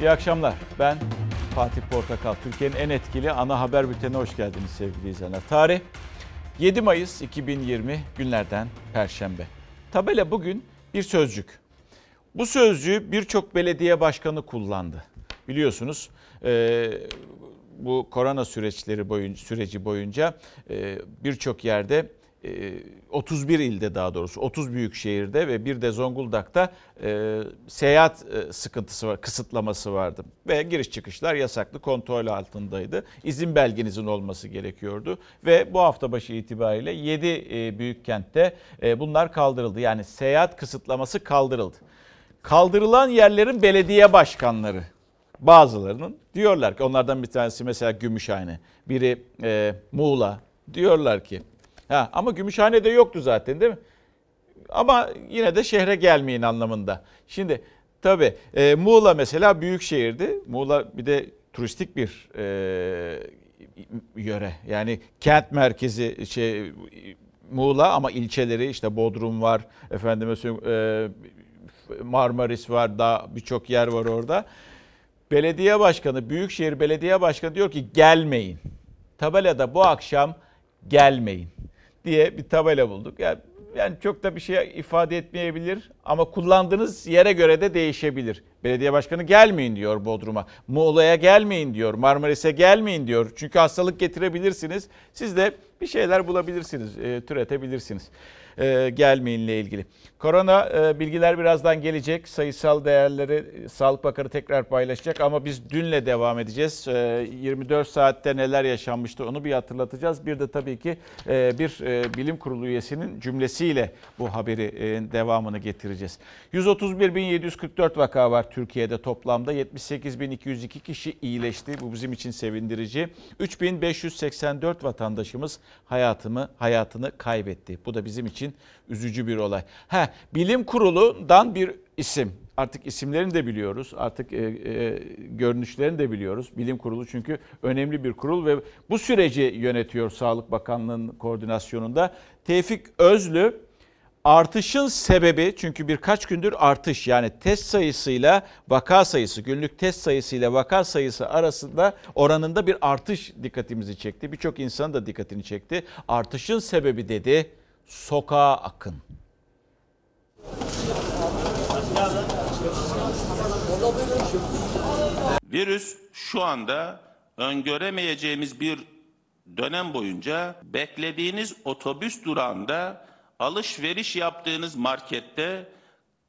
İyi akşamlar. Ben Fatih Portakal. Türkiye'nin en etkili ana haber bültenine hoş geldiniz sevgili izleyenler. Tarih 7 Mayıs 2020 günlerden Perşembe. Tabela bugün bir sözcük. Bu sözcüğü birçok belediye başkanı kullandı. Biliyorsunuz e, bu korona süreçleri boyunca süreci boyunca e, birçok yerde 31 ilde daha doğrusu 30 büyük şehirde ve bir de Zonguldak'ta e, seyahat e, sıkıntısı var, kısıtlaması vardı. Ve giriş çıkışlar yasaklı kontrol altındaydı. İzin belgenizin olması gerekiyordu. Ve bu hafta başı itibariyle 7 e, büyük kentte e, bunlar kaldırıldı. Yani seyahat kısıtlaması kaldırıldı. Kaldırılan yerlerin belediye başkanları bazılarının diyorlar ki onlardan bir tanesi mesela Gümüşhane, biri e, Muğla diyorlar ki ha ama Gümüşhane'de yoktu zaten değil mi? Ama yine de şehre gelmeyin anlamında. Şimdi tabii e, Muğla mesela büyük şehirdi. Muğla bir de turistik bir e, yöre. Yani kent merkezi şey Muğla ama ilçeleri işte Bodrum var, efendime söyleyeyim e, Marmaris var, daha birçok yer var orada. Belediye başkanı, Büyükşehir Belediye Başkanı diyor ki gelmeyin. Tabelada bu akşam gelmeyin diye bir tabela bulduk. Yani, yani çok da bir şey ifade etmeyebilir ama kullandığınız yere göre de değişebilir. Belediye başkanı gelmeyin diyor Bodrum'a. Muğla'ya gelmeyin diyor. Marmaris'e gelmeyin diyor. Çünkü hastalık getirebilirsiniz. Siz de bir şeyler bulabilirsiniz, e, türetebilirsiniz e, gelmeyinle ilgili. Korona e, bilgiler birazdan gelecek. Sayısal değerleri Sağlık Bakanı tekrar paylaşacak ama biz dünle devam edeceğiz. E, 24 saatte neler yaşanmıştı onu bir hatırlatacağız. Bir de tabii ki bir bilim kurulu üyesinin cümlesiyle bu haberi devamını getireceğiz. 131.744 vaka var Türkiye'de toplamda. 78.202 kişi iyileşti. Bu bizim için sevindirici. 3.584 vatandaşımız hayatımı hayatını kaybetti. Bu da bizim için üzücü bir olay. Ha, bilim kurulundan bir isim. Artık isimlerini de biliyoruz. Artık e, e, görünüşlerini de biliyoruz. Bilim kurulu çünkü önemli bir kurul ve bu süreci yönetiyor Sağlık Bakanlığı'nın koordinasyonunda. Tevfik Özlü artışın sebebi çünkü birkaç gündür artış yani test sayısıyla vaka sayısı günlük test sayısıyla vaka sayısı arasında oranında bir artış dikkatimizi çekti. Birçok insan da dikkatini çekti. Artışın sebebi dedi sokağa akın. Virüs şu anda öngöremeyeceğimiz bir dönem boyunca beklediğiniz otobüs durağında, alışveriş yaptığınız markette,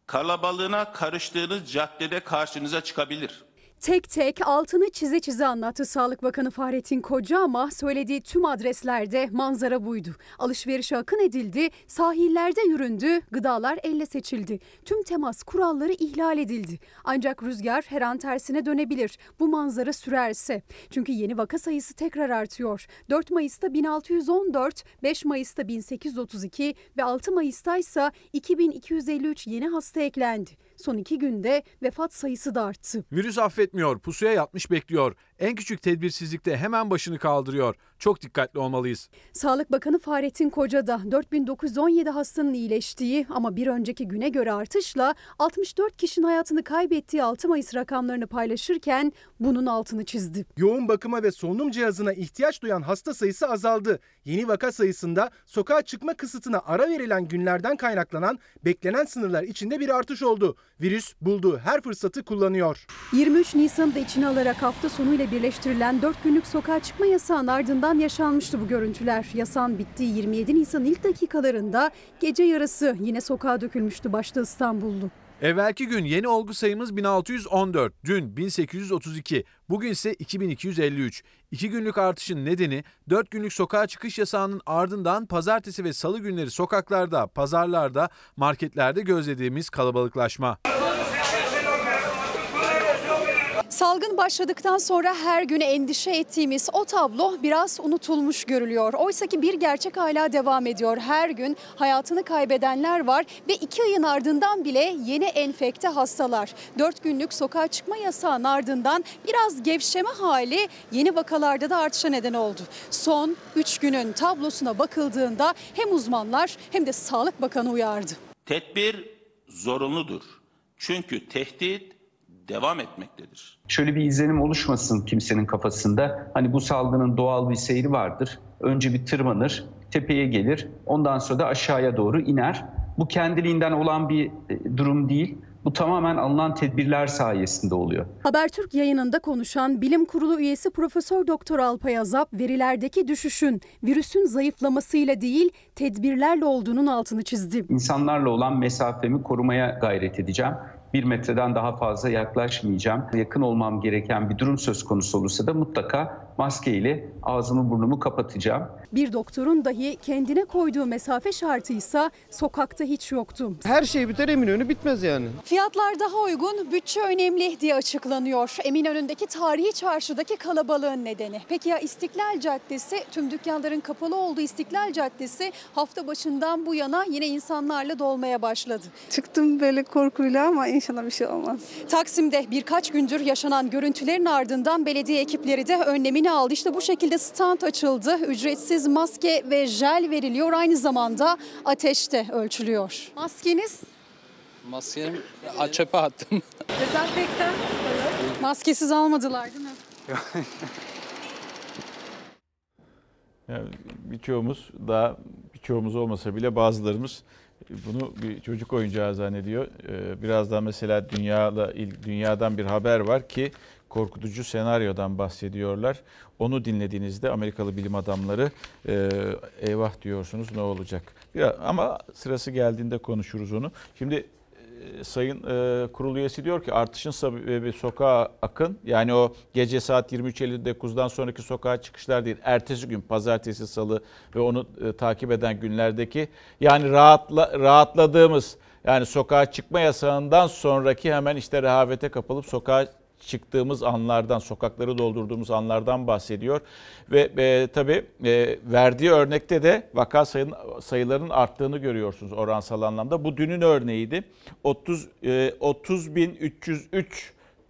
kalabalığına karıştığınız caddede karşınıza çıkabilir. Tek tek altını çize çize anlattı Sağlık Bakanı Fahrettin Koca ama söylediği tüm adreslerde manzara buydu. Alışverişe akın edildi, sahillerde yüründü, gıdalar elle seçildi. Tüm temas kuralları ihlal edildi. Ancak rüzgar her an tersine dönebilir bu manzara sürerse. Çünkü yeni vaka sayısı tekrar artıyor. 4 Mayıs'ta 1614, 5 Mayıs'ta 1832 ve 6 Mayıs'ta ise 2253 yeni hasta eklendi. Son iki günde vefat sayısı da arttı. Virüs affetmiyor, pusuya yatmış bekliyor. En küçük tedbirsizlikte hemen başını kaldırıyor. Çok dikkatli olmalıyız. Sağlık Bakanı Fahrettin Koca da 4917 hastanın iyileştiği ama bir önceki güne göre artışla 64 kişinin hayatını kaybettiği 6 Mayıs rakamlarını paylaşırken bunun altını çizdi. Yoğun bakıma ve solunum cihazına ihtiyaç duyan hasta sayısı azaldı. Yeni vaka sayısında sokağa çıkma kısıtına ara verilen günlerden kaynaklanan beklenen sınırlar içinde bir artış oldu. Virüs bulduğu her fırsatı kullanıyor. 23 Nisan'ı da içine alarak hafta sonuyla birleştirilen 4 günlük sokağa çıkma yasağının ardından yaşanmıştı bu görüntüler. Yasağın bittiği 27 Nisan ilk dakikalarında gece yarısı yine sokağa dökülmüştü başta İstanbullu. Evvelki gün yeni olgu sayımız 1614, dün 1832, bugün ise 2253. İki günlük artışın nedeni 4 günlük sokağa çıkış yasağının ardından pazartesi ve salı günleri sokaklarda, pazarlarda, marketlerde gözlediğimiz kalabalıklaşma. Salgın başladıktan sonra her gün endişe ettiğimiz o tablo biraz unutulmuş görülüyor. Oysa ki bir gerçek hala devam ediyor. Her gün hayatını kaybedenler var ve iki ayın ardından bile yeni enfekte hastalar. Dört günlük sokağa çıkma yasağının ardından biraz gevşeme hali yeni vakalarda da artışa neden oldu. Son üç günün tablosuna bakıldığında hem uzmanlar hem de Sağlık Bakanı uyardı. Tedbir zorunludur. Çünkü tehdit devam etmektedir. Şöyle bir izlenim oluşmasın kimsenin kafasında. Hani bu salgının doğal bir seyri vardır. Önce bir tırmanır, tepeye gelir, ondan sonra da aşağıya doğru iner. Bu kendiliğinden olan bir e, durum değil. Bu tamamen alınan tedbirler sayesinde oluyor. Habertürk yayınında konuşan Bilim Kurulu üyesi Profesör Doktor Alpay Azap verilerdeki düşüşün virüsün zayıflamasıyla değil tedbirlerle olduğunun altını çizdi. İnsanlarla olan mesafemi korumaya gayret edeceğim. Bir metreden daha fazla yaklaşmayacağım. Yakın olmam gereken bir durum söz konusu olursa da mutlaka maskeyle ağzımı burnumu kapatacağım. Bir doktorun dahi kendine koyduğu mesafe şartıysa sokakta hiç yoktu. Her şey biter Eminönü bitmez yani. Fiyatlar daha uygun, bütçe önemli diye açıklanıyor. Eminönü'ndeki tarihi çarşıdaki kalabalığın nedeni. Peki ya İstiklal Caddesi, tüm dükkanların kapalı olduğu İstiklal Caddesi hafta başından bu yana yine insanlarla dolmaya başladı. Çıktım böyle korkuyla ama inşallah bir şey olmaz. Taksim'de birkaç gündür yaşanan görüntülerin ardından belediye ekipleri de önlemini aldı. İşte bu şekilde stand açıldı. Ücretsiz maske ve jel veriliyor. Aynı zamanda ateşte ölçülüyor. Maskeniz Maskemi çöpe attım. dezenfektan. Maskesiz almadılar değil mi? Yani birçoğumuz daha birçoğumuz olmasa bile bazılarımız bunu bir çocuk oyuncağı zannediyor. Ee, Biraz daha mesela dünyada dünyadan bir haber var ki korkutucu senaryodan bahsediyorlar. Onu dinlediğinizde Amerikalı bilim adamları e, eyvah diyorsunuz ne olacak? Biraz, ama sırası geldiğinde konuşuruz onu. Şimdi e, Sayın e, kurul üyesi diyor ki artışın sebebi sokağa akın. Yani o gece saat 23.59'dan sonraki sokağa çıkışlar değil. Ertesi gün pazartesi, salı ve onu e, takip eden günlerdeki yani rahatla, rahatladığımız yani sokağa çıkma yasağından sonraki hemen işte rehavete kapılıp sokağa çıktığımız anlardan, sokakları doldurduğumuz anlardan bahsediyor. Ve e, tabii e, verdiği örnekte de vaka sayın, sayılarının arttığını görüyorsunuz oransal anlamda. Bu dünün örneğiydi. 30 e, 30.303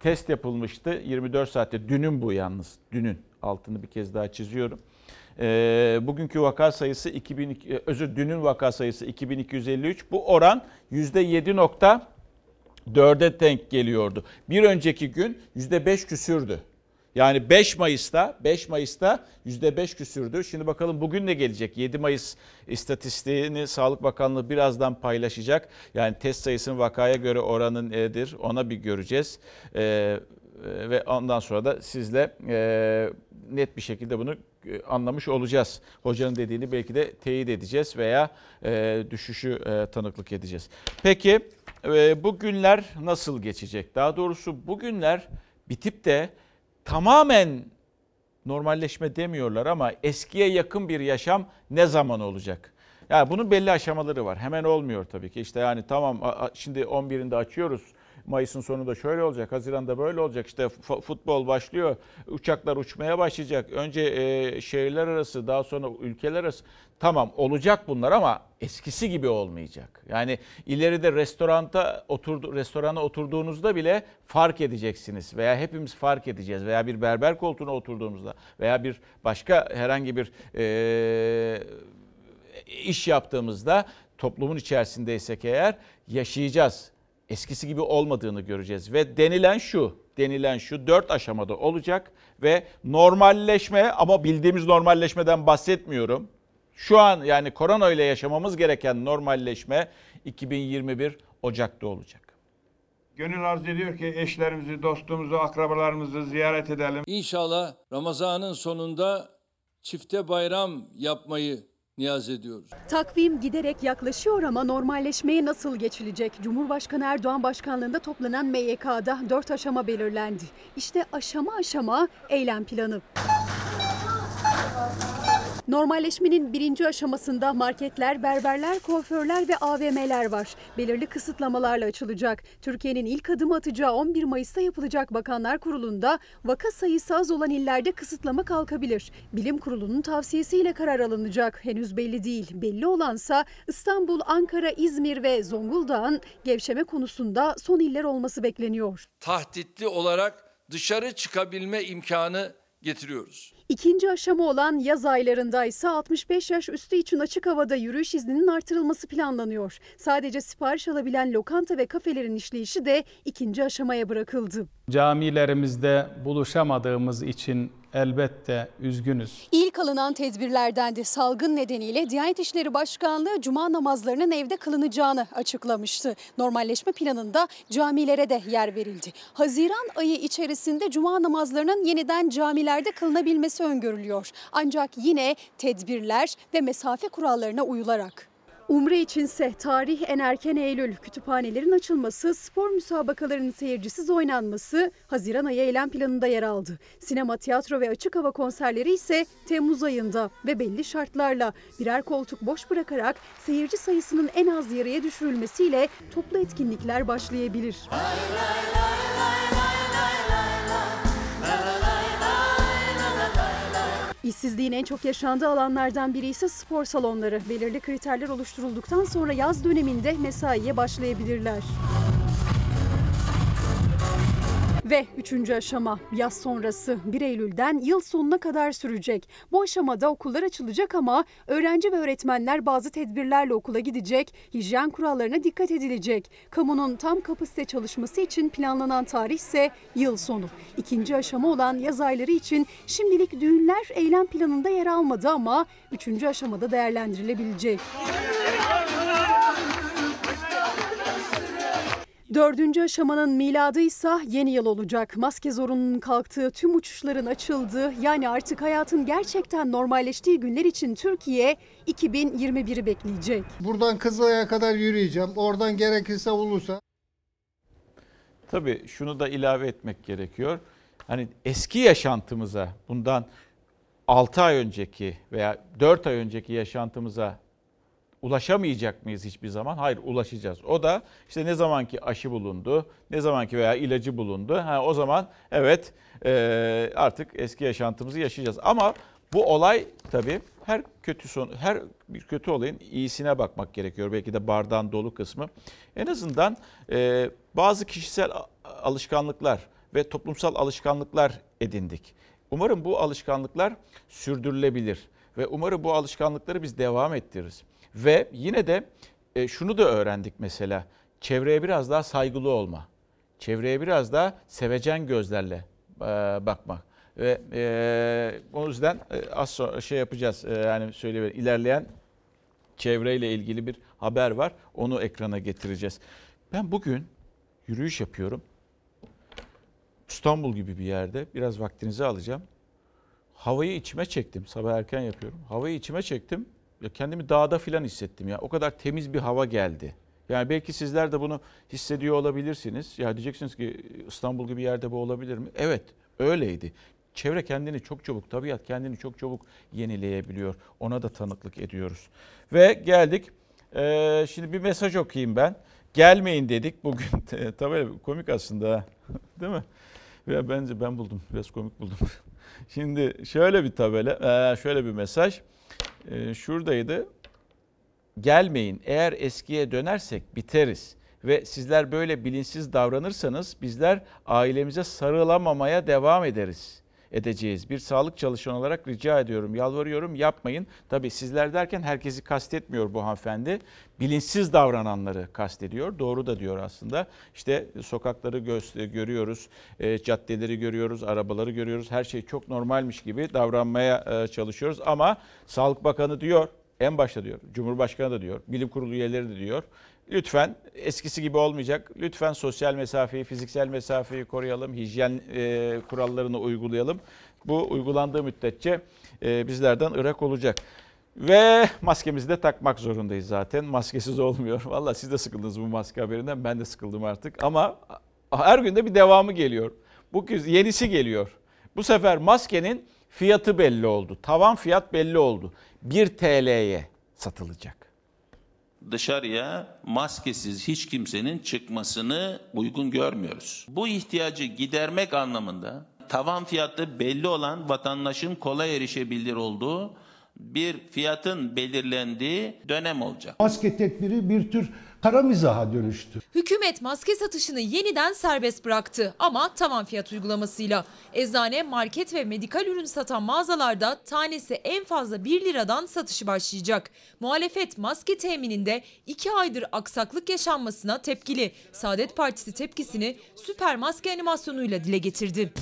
test yapılmıştı 24 saatte. Dünün bu yalnız. Dünün. Altını bir kez daha çiziyorum. E, bugünkü vaka sayısı 2000 e, özür dünün vaka sayısı 2253. Bu oran %7. 4'e denk geliyordu. Bir önceki gün %5 küsürdü. Yani 5 Mayıs'ta 5 Mayıs'ta %5 küsürdü. Şimdi bakalım bugün ne gelecek? 7 Mayıs istatistiğini Sağlık Bakanlığı birazdan paylaşacak. Yani test sayısının vakaya göre oranı nedir? Ona bir göreceğiz. Ee, ve ondan sonra da sizle e, net bir şekilde bunu e, anlamış olacağız. Hocanın dediğini belki de teyit edeceğiz veya e, düşüşü e, tanıklık edeceğiz. Peki bu günler nasıl geçecek? Daha doğrusu bu günler bitip de tamamen normalleşme demiyorlar ama eskiye yakın bir yaşam ne zaman olacak? Yani bunun belli aşamaları var. Hemen olmuyor tabii ki. İşte yani tamam şimdi 11'inde açıyoruz. Mayıs'ın sonunda şöyle olacak, Haziran'da böyle olacak. İşte futbol başlıyor, uçaklar uçmaya başlayacak. Önce e, şehirler arası, daha sonra ülkeler arası. Tamam olacak bunlar ama eskisi gibi olmayacak. Yani ileride restoranda oturdu, restorana oturduğunuzda bile fark edeceksiniz veya hepimiz fark edeceğiz veya bir berber koltuğuna oturduğumuzda veya bir başka herhangi bir e, iş yaptığımızda toplumun içerisindeysek eğer yaşayacağız eskisi gibi olmadığını göreceğiz. Ve denilen şu, denilen şu dört aşamada olacak ve normalleşme ama bildiğimiz normalleşmeden bahsetmiyorum. Şu an yani korona ile yaşamamız gereken normalleşme 2021 Ocak'ta olacak. Gönül arz ediyor ki eşlerimizi, dostumuzu, akrabalarımızı ziyaret edelim. İnşallah Ramazan'ın sonunda çifte bayram yapmayı niyaz ediyoruz. Takvim giderek yaklaşıyor ama normalleşmeye nasıl geçilecek? Cumhurbaşkanı Erdoğan başkanlığında toplanan MYK'da dört aşama belirlendi. İşte aşama aşama eylem planı. Normalleşmenin birinci aşamasında marketler, berberler, kuaförler ve AVM'ler var. Belirli kısıtlamalarla açılacak. Türkiye'nin ilk adım atacağı 11 Mayıs'ta yapılacak Bakanlar Kurulu'nda vaka sayısı az olan illerde kısıtlama kalkabilir. Bilim Kurulu'nun tavsiyesiyle karar alınacak. Henüz belli değil. Belli olansa İstanbul, Ankara, İzmir ve Zonguldak'ın gevşeme konusunda son iller olması bekleniyor. Tahtitli olarak dışarı çıkabilme imkanı getiriyoruz. İkinci aşama olan yaz aylarında ise 65 yaş üstü için açık havada yürüyüş izninin artırılması planlanıyor. Sadece sipariş alabilen lokanta ve kafelerin işleyişi de ikinci aşamaya bırakıldı. Camilerimizde buluşamadığımız için elbette üzgünüz. İlk alınan tedbirlerden de salgın nedeniyle Diyanet İşleri Başkanlığı cuma namazlarının evde kılınacağını açıklamıştı. Normalleşme planında camilere de yer verildi. Haziran ayı içerisinde cuma namazlarının yeniden camilerde kılınabilmesi öngörülüyor. Ancak yine tedbirler ve mesafe kurallarına uyularak. Umre içinse tarih en erken Eylül, kütüphanelerin açılması, spor müsabakalarının seyircisiz oynanması Haziran ayı eylem planında yer aldı. Sinema, tiyatro ve açık hava konserleri ise Temmuz ayında ve belli şartlarla birer koltuk boş bırakarak seyirci sayısının en az yarıya düşürülmesiyle toplu etkinlikler başlayabilir. İşsizliğin en çok yaşandığı alanlardan biri ise spor salonları. Belirli kriterler oluşturulduktan sonra yaz döneminde mesaiye başlayabilirler. Ve üçüncü aşama yaz sonrası 1 Eylül'den yıl sonuna kadar sürecek. Bu aşamada okullar açılacak ama öğrenci ve öğretmenler bazı tedbirlerle okula gidecek, hijyen kurallarına dikkat edilecek. Kamunun tam kapasite çalışması için planlanan tarih ise yıl sonu. İkinci aşama olan yaz ayları için şimdilik düğünler eylem planında yer almadı ama üçüncü aşamada değerlendirilebilecek. Dördüncü aşamanın miladı ise yeni yıl olacak. Maske zorunluluğunun kalktığı, tüm uçuşların açıldığı, yani artık hayatın gerçekten normalleştiği günler için Türkiye 2021'i bekleyecek. Buradan Kızılay'a kadar yürüyeceğim. Oradan gerekirse Ulus'a. Tabii şunu da ilave etmek gerekiyor. Hani eski yaşantımıza bundan 6 ay önceki veya 4 ay önceki yaşantımıza ulaşamayacak mıyız hiçbir zaman? Hayır ulaşacağız. O da işte ne zamanki aşı bulundu, ne zamanki veya ilacı bulundu. Ha, o zaman evet e, artık eski yaşantımızı yaşayacağız. Ama bu olay tabii her kötü son her bir kötü olayın iyisine bakmak gerekiyor. Belki de bardağın dolu kısmı. En azından e, bazı kişisel alışkanlıklar ve toplumsal alışkanlıklar edindik. Umarım bu alışkanlıklar sürdürülebilir ve umarım bu alışkanlıkları biz devam ettiririz. Ve yine de e, şunu da öğrendik mesela. Çevreye biraz daha saygılı olma. Çevreye biraz daha sevecen gözlerle e, bakma. Ve e, o yüzden e, az sonra şey yapacağız. E, yani söyleyeyim ilerleyen çevreyle ilgili bir haber var. Onu ekrana getireceğiz. Ben bugün yürüyüş yapıyorum. İstanbul gibi bir yerde biraz vaktinizi alacağım. Havayı içime çektim. Sabah erken yapıyorum. Havayı içime çektim. Ya kendimi dağda filan hissettim ya. O kadar temiz bir hava geldi. Yani belki sizler de bunu hissediyor olabilirsiniz. Ya diyeceksiniz ki İstanbul gibi yerde bu olabilir mi? Evet, öyleydi. Çevre kendini çok çabuk, tabiat kendini çok çabuk yenileyebiliyor. Ona da tanıklık ediyoruz. Ve geldik. Ee, şimdi bir mesaj okuyayım ben. Gelmeyin dedik bugün. Tabii komik aslında. Değil mi? Ya bence ben buldum. Biraz komik buldum. Şimdi şöyle bir tabela, şöyle bir mesaj. Şuradaydı. Gelmeyin. Eğer eskiye dönersek biteriz. Ve sizler böyle bilinçsiz davranırsanız bizler ailemize sarılamamaya devam ederiz edeceğiz. Bir sağlık çalışanı olarak rica ediyorum, yalvarıyorum yapmayın. Tabii sizler derken herkesi kastetmiyor bu hanımefendi. Bilinçsiz davrananları kastediyor. Doğru da diyor aslında. İşte sokakları görüyoruz, e, caddeleri görüyoruz, arabaları görüyoruz. Her şey çok normalmiş gibi davranmaya e, çalışıyoruz. Ama Sağlık Bakanı diyor, en başta diyor, Cumhurbaşkanı da diyor, bilim kurulu üyeleri de diyor. Lütfen eskisi gibi olmayacak. Lütfen sosyal mesafeyi, fiziksel mesafeyi koruyalım. Hijyen e, kurallarını uygulayalım. Bu uygulandığı müddetçe e, bizlerden ırak olacak. Ve maskemizi de takmak zorundayız zaten. Maskesiz olmuyor. Valla siz de sıkıldınız bu maske haberinden. Ben de sıkıldım artık. Ama her günde bir devamı geliyor. Bu kez yenisi geliyor. Bu sefer maskenin fiyatı belli oldu. Tavan fiyat belli oldu. 1 TL'ye satılacak dışarıya maskesiz hiç kimsenin çıkmasını uygun görmüyoruz. Bu ihtiyacı gidermek anlamında tavan fiyatı belli olan vatandaşın kolay erişebilir olduğu bir fiyatın belirlendiği dönem olacak. Maske tedbiri bir tür kara mizaha dönüştü. Hükümet maske satışını yeniden serbest bıraktı ama tavan fiyat uygulamasıyla. Eczane, market ve medikal ürün satan mağazalarda tanesi en fazla 1 liradan satışı başlayacak. Muhalefet maske temininde 2 aydır aksaklık yaşanmasına tepkili. Saadet Partisi tepkisini süper maske animasyonuyla dile getirdi.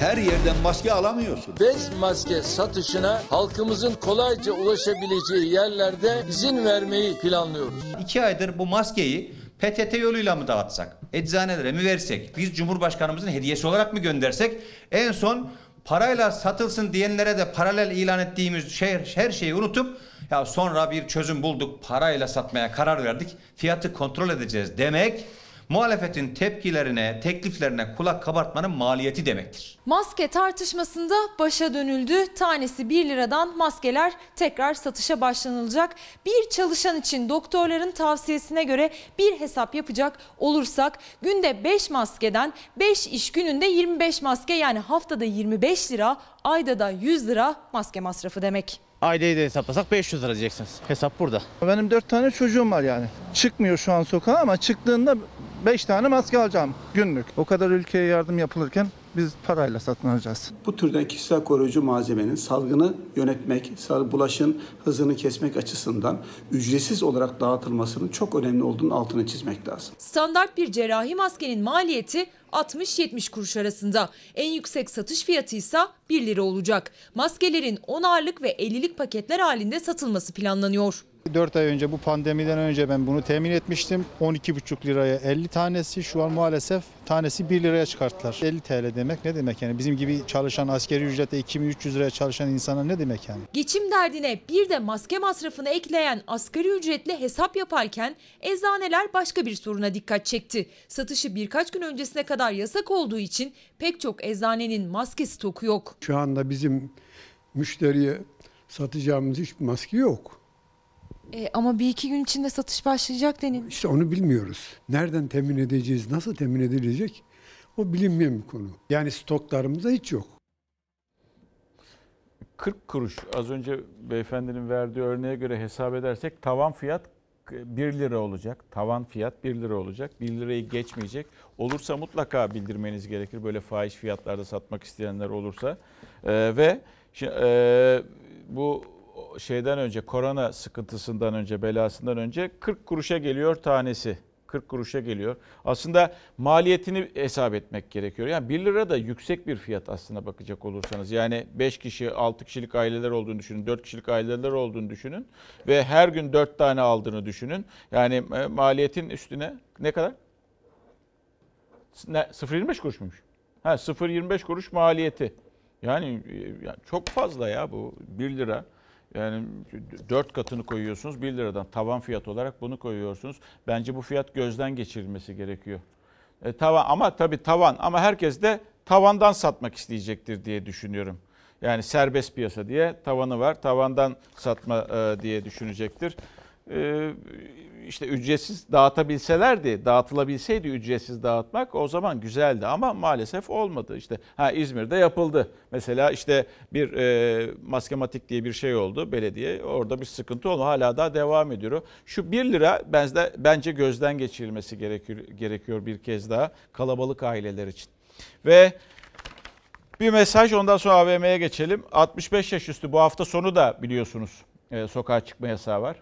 Her yerden maske alamıyorsun. Bez maske satışına halkımızın kolayca ulaşabileceği yerlerde izin vermeyi planlıyoruz. İki aydır bu maskeyi PTT yoluyla mı dağıtsak? Eczanelere mi versek? Biz Cumhurbaşkanımızın hediyesi olarak mı göndersek? En son parayla satılsın diyenlere de paralel ilan ettiğimiz şey, her şeyi unutup ya sonra bir çözüm bulduk parayla satmaya karar verdik fiyatı kontrol edeceğiz demek muhalefetin tepkilerine, tekliflerine kulak kabartmanın maliyeti demektir. Maske tartışmasında başa dönüldü. Tanesi 1 liradan maskeler tekrar satışa başlanılacak. Bir çalışan için doktorların tavsiyesine göre bir hesap yapacak olursak günde 5 maskeden 5 iş gününde 25 maske yani haftada 25 lira, ayda da 100 lira maske masrafı demek. Aileyi de hesaplasak 500 lira diyeceksiniz. Hesap burada. Benim 4 tane çocuğum var yani. Çıkmıyor şu an sokağa ama çıktığında 5 tane maske alacağım günlük. O kadar ülkeye yardım yapılırken biz parayla satın alacağız. Bu türden kişisel koruyucu malzemenin salgını yönetmek, bulaşın hızını kesmek açısından ücretsiz olarak dağıtılmasının çok önemli olduğunu altını çizmek lazım. Standart bir cerrahi maskenin maliyeti 60-70 kuruş arasında. En yüksek satış fiyatı ise 1 lira olacak. Maskelerin 10'arlık ve 50'lik paketler halinde satılması planlanıyor. 4 ay önce bu pandemiden önce ben bunu temin etmiştim. 12,5 liraya 50 tanesi şu an maalesef tanesi 1 liraya çıkarttılar. 50 TL demek ne demek yani bizim gibi çalışan askeri ücrete 2300 liraya çalışan insana ne demek yani? Geçim derdine bir de maske masrafını ekleyen asgari ücretle hesap yaparken eczaneler başka bir soruna dikkat çekti. Satışı birkaç gün öncesine kadar yasak olduğu için pek çok eczanenin maske stoku yok. Şu anda bizim müşteriye satacağımız hiçbir maske yok. E, ama bir iki gün içinde satış başlayacak denildi. İşte onu bilmiyoruz. Nereden temin edeceğiz, nasıl temin edilecek o bilinmeyen bir konu. Yani stoklarımızda hiç yok. 40 kuruş az önce beyefendinin verdiği örneğe göre hesap edersek tavan fiyat 1 lira olacak. Tavan fiyat 1 lira olacak. 1 lirayı geçmeyecek. Olursa mutlaka bildirmeniz gerekir. Böyle fahiş fiyatlarda satmak isteyenler olursa. Ee, ve şi- e, bu şeyden önce korona sıkıntısından önce belasından önce 40 kuruşa geliyor tanesi. 40 kuruşa geliyor. Aslında maliyetini hesap etmek gerekiyor. Yani 1 lira da yüksek bir fiyat aslında bakacak olursanız. Yani 5 kişi, 6 kişilik aileler olduğunu düşünün, 4 kişilik aileler olduğunu düşünün ve her gün 4 tane aldığını düşünün. Yani e, maliyetin üstüne ne kadar? Ne, 0.25 kuruş muymuş? Ha 0.25 kuruş maliyeti. Yani, e, çok fazla ya bu 1 lira. Yani 4 katını koyuyorsunuz 1 liradan tavan fiyat olarak bunu koyuyorsunuz. Bence bu fiyat gözden geçirilmesi gerekiyor. E, tavan ama tabii tavan ama herkes de tavandan satmak isteyecektir diye düşünüyorum. Yani serbest piyasa diye tavanı var. Tavandan satma e, diye düşünecektir. E, işte ücretsiz dağıtabilselerdi, dağıtılabilseydi ücretsiz dağıtmak o zaman güzeldi ama maalesef olmadı. İşte ha İzmir'de yapıldı. Mesela işte bir e, maskematik diye bir şey oldu belediye. Orada bir sıkıntı oldu. Hala daha devam ediyor. Şu 1 lira bence, bence gözden geçirilmesi gerekiyor, gerekiyor bir kez daha kalabalık aileler için. Ve bir mesaj ondan sonra AVM'ye geçelim. 65 yaş üstü bu hafta sonu da biliyorsunuz e, sokağa çıkma yasağı var.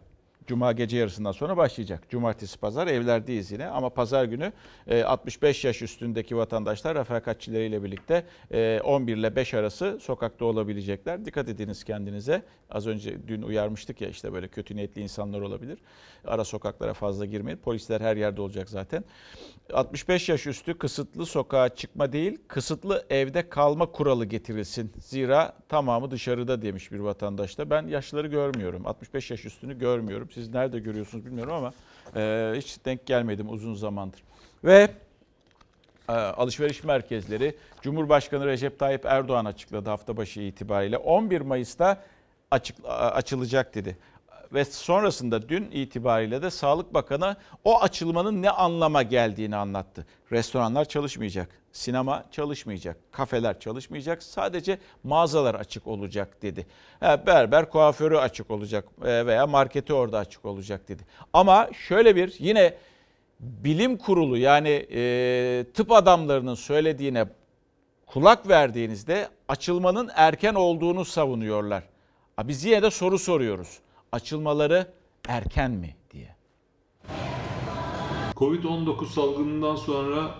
Cuma gece yarısından sonra başlayacak. Cumartesi, pazar evlerdeyiz yine ama pazar günü e, 65 yaş üstündeki vatandaşlar refakatçileriyle birlikte e, 11 ile 5 arası sokakta olabilecekler. Dikkat ediniz kendinize. Az önce dün uyarmıştık ya işte böyle kötü niyetli insanlar olabilir. Ara sokaklara fazla girmeyin. Polisler her yerde olacak zaten. 65 yaş üstü kısıtlı sokağa çıkma değil, kısıtlı evde kalma kuralı getirilsin. Zira tamamı dışarıda demiş bir vatandaş da. Ben yaşlıları görmüyorum. 65 yaş üstünü görmüyorum. Siz nerede görüyorsunuz bilmiyorum ama e, hiç denk gelmedim uzun zamandır. Ve e, alışveriş merkezleri Cumhurbaşkanı Recep Tayyip Erdoğan açıkladı hafta başı itibariyle. 11 Mayıs'ta açık, açılacak dedi. Ve sonrasında dün itibariyle de Sağlık Bakanı o açılmanın ne anlama geldiğini anlattı. Restoranlar çalışmayacak, sinema çalışmayacak, kafeler çalışmayacak, sadece mağazalar açık olacak dedi. Berber kuaförü açık olacak e, veya marketi orada açık olacak dedi. Ama şöyle bir yine bilim kurulu yani e, tıp adamlarının söylediğine kulak verdiğinizde açılmanın erken olduğunu savunuyorlar. Biz yine de soru soruyoruz. Açılmaları erken mi diye. Covid-19 salgınından sonra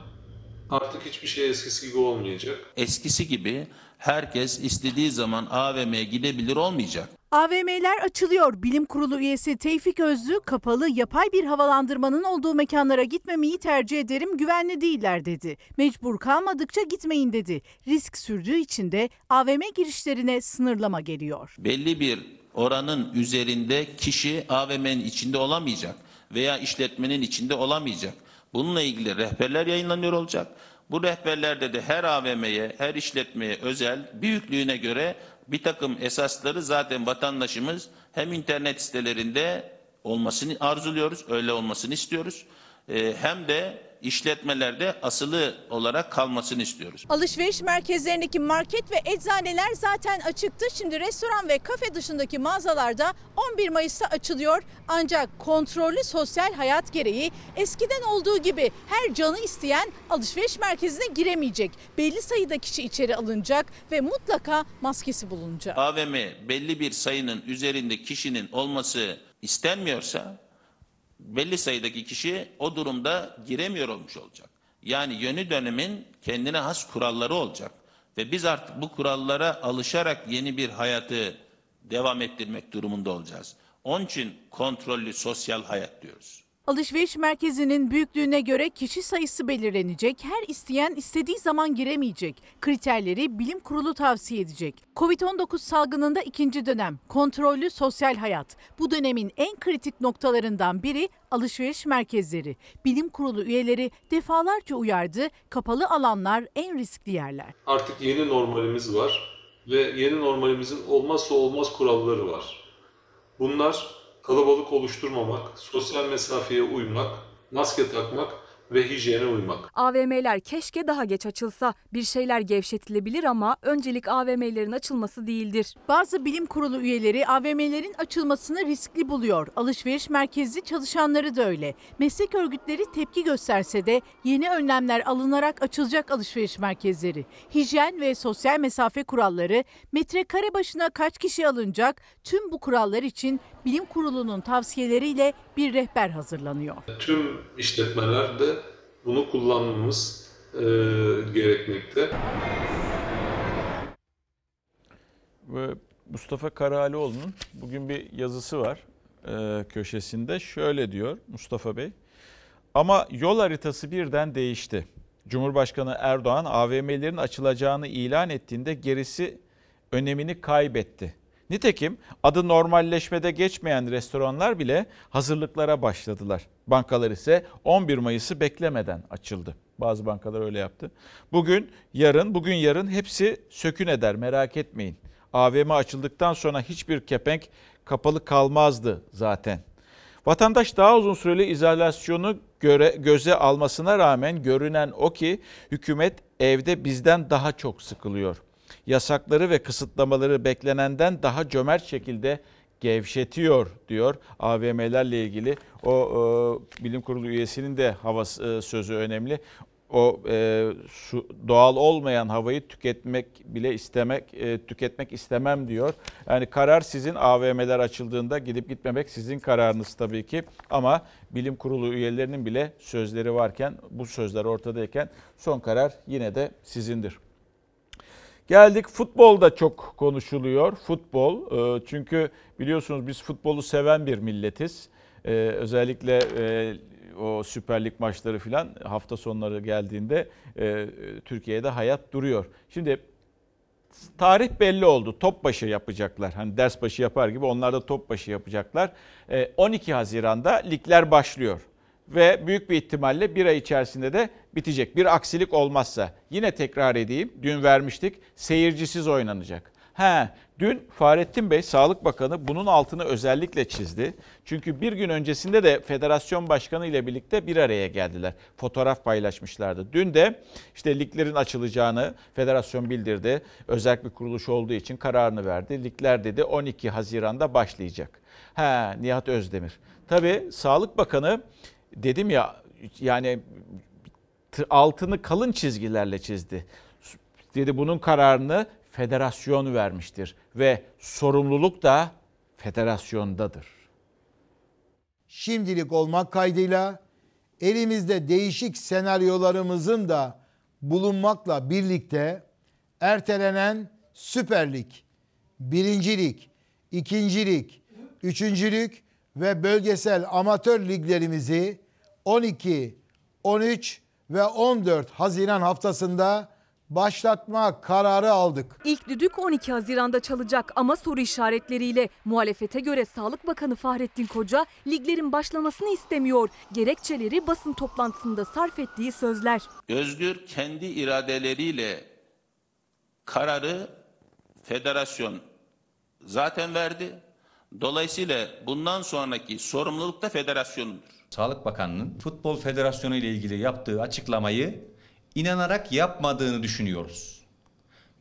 artık hiçbir şey eskisi gibi olmayacak. Eskisi gibi herkes istediği zaman AVM'ye gidebilir olmayacak. AVM'ler açılıyor. Bilim Kurulu üyesi Tevfik Özlü kapalı yapay bir havalandırmanın olduğu mekanlara gitmemeyi tercih ederim güvenli değiller dedi. Mecbur kalmadıkça gitmeyin dedi. Risk sürdüğü için de AVM girişlerine sınırlama geliyor. Belli bir oranın üzerinde kişi AVM'nin içinde olamayacak veya işletmenin içinde olamayacak. Bununla ilgili rehberler yayınlanıyor olacak. Bu rehberlerde de her AVM'ye, her işletmeye özel büyüklüğüne göre bir takım esasları zaten vatandaşımız hem internet sitelerinde olmasını arzuluyoruz, öyle olmasını istiyoruz. Ee, hem de işletmelerde asılı olarak kalmasını istiyoruz. Alışveriş merkezlerindeki market ve eczaneler zaten açıktı. Şimdi restoran ve kafe dışındaki mağazalarda 11 Mayıs'ta açılıyor. Ancak kontrollü sosyal hayat gereği eskiden olduğu gibi her canı isteyen alışveriş merkezine giremeyecek. Belli sayıda kişi içeri alınacak ve mutlaka maskesi bulunacak. AVM belli bir sayının üzerinde kişinin olması istenmiyorsa belli sayıdaki kişi o durumda giremiyor olmuş olacak. Yani yeni dönemin kendine has kuralları olacak. Ve biz artık bu kurallara alışarak yeni bir hayatı devam ettirmek durumunda olacağız. Onun için kontrollü sosyal hayat diyoruz. Alışveriş merkezinin büyüklüğüne göre kişi sayısı belirlenecek. Her isteyen istediği zaman giremeyecek. Kriterleri bilim kurulu tavsiye edecek. Covid-19 salgınında ikinci dönem kontrollü sosyal hayat. Bu dönemin en kritik noktalarından biri alışveriş merkezleri. Bilim kurulu üyeleri defalarca uyardı. Kapalı alanlar en riskli yerler. Artık yeni normalimiz var ve yeni normalimizin olmazsa olmaz kuralları var. Bunlar kalabalık oluşturmamak, sosyal mesafeye uymak, maske takmak ve hijyene uymak. AVM'ler keşke daha geç açılsa. Bir şeyler gevşetilebilir ama öncelik AVM'lerin açılması değildir. Bazı bilim kurulu üyeleri AVM'lerin açılmasını riskli buluyor. Alışveriş merkezi çalışanları da öyle. Meslek örgütleri tepki gösterse de yeni önlemler alınarak açılacak alışveriş merkezleri. Hijyen ve sosyal mesafe kuralları, metrekare başına kaç kişi alınacak tüm bu kurallar için bilim kurulunun tavsiyeleriyle bir rehber hazırlanıyor. Tüm işletmeler de bunu kullanmamız e, gerekmekte. Ve Mustafa Karahalioğlu'nun bugün bir yazısı var e, köşesinde. Şöyle diyor Mustafa Bey. Ama yol haritası birden değişti. Cumhurbaşkanı Erdoğan AVM'lerin açılacağını ilan ettiğinde gerisi önemini kaybetti. Nitekim adı normalleşmede geçmeyen restoranlar bile hazırlıklara başladılar. Bankalar ise 11 Mayıs'ı beklemeden açıldı. Bazı bankalar öyle yaptı. Bugün, yarın, bugün yarın hepsi sökün eder merak etmeyin. AVM açıldıktan sonra hiçbir kepenk kapalı kalmazdı zaten. Vatandaş daha uzun süreli izolasyonu göre, göze almasına rağmen görünen o ki hükümet evde bizden daha çok sıkılıyor yasakları ve kısıtlamaları beklenenden daha cömert şekilde gevşetiyor diyor AVM'lerle ilgili. O e, bilim kurulu üyesinin de havası e, sözü önemli. O e, su, doğal olmayan havayı tüketmek bile istemek e, tüketmek istemem diyor. Yani karar sizin AVM'ler açıldığında gidip gitmemek sizin kararınız tabii ki. Ama bilim kurulu üyelerinin bile sözleri varken bu sözler ortadayken son karar yine de sizindir. Geldik futbolda çok konuşuluyor. Futbol e, çünkü biliyorsunuz biz futbolu seven bir milletiz. E, özellikle e, o Süper Lig maçları filan hafta sonları geldiğinde Türkiye'de hayat duruyor. Şimdi tarih belli oldu. Top başı yapacaklar. Hani ders başı yapar gibi onlar da top başı yapacaklar. 12 Haziran'da ligler başlıyor ve büyük bir ihtimalle bir ay içerisinde de bitecek. Bir aksilik olmazsa yine tekrar edeyim dün vermiştik seyircisiz oynanacak. He, dün Fahrettin Bey, Sağlık Bakanı bunun altını özellikle çizdi. Çünkü bir gün öncesinde de federasyon başkanı ile birlikte bir araya geldiler. Fotoğraf paylaşmışlardı. Dün de işte liglerin açılacağını federasyon bildirdi. Özel bir kuruluş olduğu için kararını verdi. Ligler dedi 12 Haziran'da başlayacak. He, Nihat Özdemir. Tabii Sağlık Bakanı dedim ya yani altını kalın çizgilerle çizdi. Dedi bunun kararını federasyon vermiştir ve sorumluluk da federasyondadır. Şimdilik olmak kaydıyla elimizde değişik senaryolarımızın da bulunmakla birlikte ertelenen Süper Lig, Birincilik, İkincilik, Üçüncülük ve bölgesel amatör liglerimizi 12, 13 ve 14 Haziran haftasında başlatma kararı aldık. İlk düdük 12 Haziran'da çalacak ama soru işaretleriyle. Muhalefete göre Sağlık Bakanı Fahrettin Koca liglerin başlamasını istemiyor. Gerekçeleri basın toplantısında sarf ettiği sözler. Özgür kendi iradeleriyle kararı federasyon zaten verdi. Dolayısıyla bundan sonraki sorumluluk da federasyonundur. Sağlık Bakanı'nın Futbol Federasyonu ile ilgili yaptığı açıklamayı inanarak yapmadığını düşünüyoruz.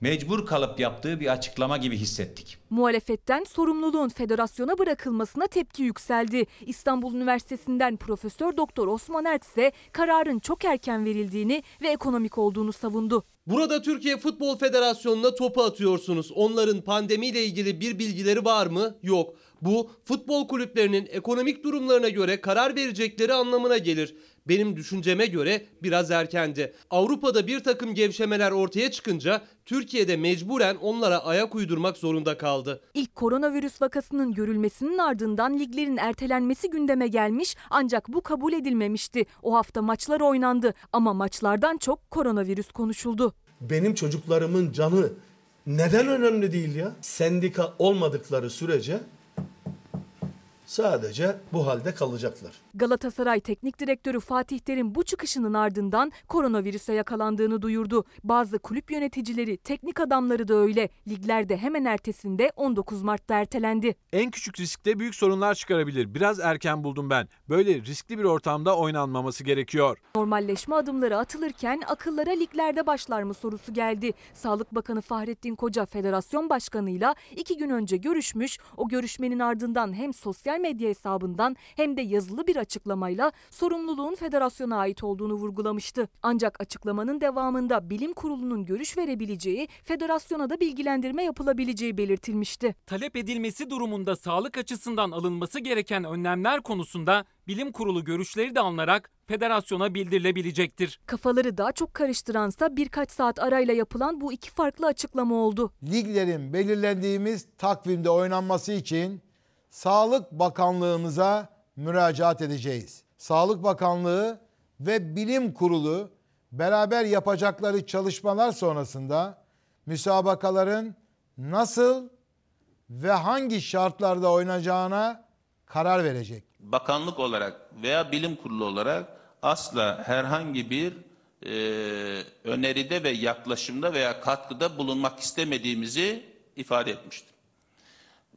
Mecbur kalıp yaptığı bir açıklama gibi hissettik. Muhalefetten sorumluluğun federasyona bırakılmasına tepki yükseldi. İstanbul Üniversitesi'nden Profesör Doktor Osman Erk ise kararın çok erken verildiğini ve ekonomik olduğunu savundu. Burada Türkiye Futbol Federasyonu'na topu atıyorsunuz. Onların pandemiyle ilgili bir bilgileri var mı? Yok. Bu futbol kulüplerinin ekonomik durumlarına göre karar verecekleri anlamına gelir. Benim düşünceme göre biraz erkendi. Avrupa'da bir takım gevşemeler ortaya çıkınca Türkiye'de mecburen onlara ayak uydurmak zorunda kaldı. İlk koronavirüs vakasının görülmesinin ardından liglerin ertelenmesi gündeme gelmiş ancak bu kabul edilmemişti. O hafta maçlar oynandı ama maçlardan çok koronavirüs konuşuldu. Benim çocuklarımın canı neden önemli değil ya? Sendika olmadıkları sürece sadece bu halde kalacaklar. Galatasaray Teknik Direktörü Fatih Terim bu çıkışının ardından koronavirüse yakalandığını duyurdu. Bazı kulüp yöneticileri, teknik adamları da öyle. Liglerde hemen ertesinde 19 Mart'ta ertelendi. En küçük riskte büyük sorunlar çıkarabilir. Biraz erken buldum ben. Böyle riskli bir ortamda oynanmaması gerekiyor. Normalleşme adımları atılırken akıllara liglerde başlar mı sorusu geldi. Sağlık Bakanı Fahrettin Koca federasyon başkanıyla iki gün önce görüşmüş. O görüşmenin ardından hem sosyal medya hesabından hem de yazılı bir açıklamayla sorumluluğun federasyona ait olduğunu vurgulamıştı. Ancak açıklamanın devamında bilim kurulunun görüş verebileceği, federasyona da bilgilendirme yapılabileceği belirtilmişti. Talep edilmesi durumunda sağlık açısından alınması gereken önlemler konusunda bilim kurulu görüşleri de alınarak federasyona bildirilebilecektir. Kafaları daha çok karıştıransa birkaç saat arayla yapılan bu iki farklı açıklama oldu. Liglerin belirlendiğimiz takvimde oynanması için Sağlık Bakanlığımıza müracaat edeceğiz. Sağlık Bakanlığı ve Bilim Kurulu beraber yapacakları çalışmalar sonrasında müsabakaların nasıl ve hangi şartlarda oynayacağına karar verecek. Bakanlık olarak veya bilim kurulu olarak asla herhangi bir e, öneride ve yaklaşımda veya katkıda bulunmak istemediğimizi ifade etmiştir.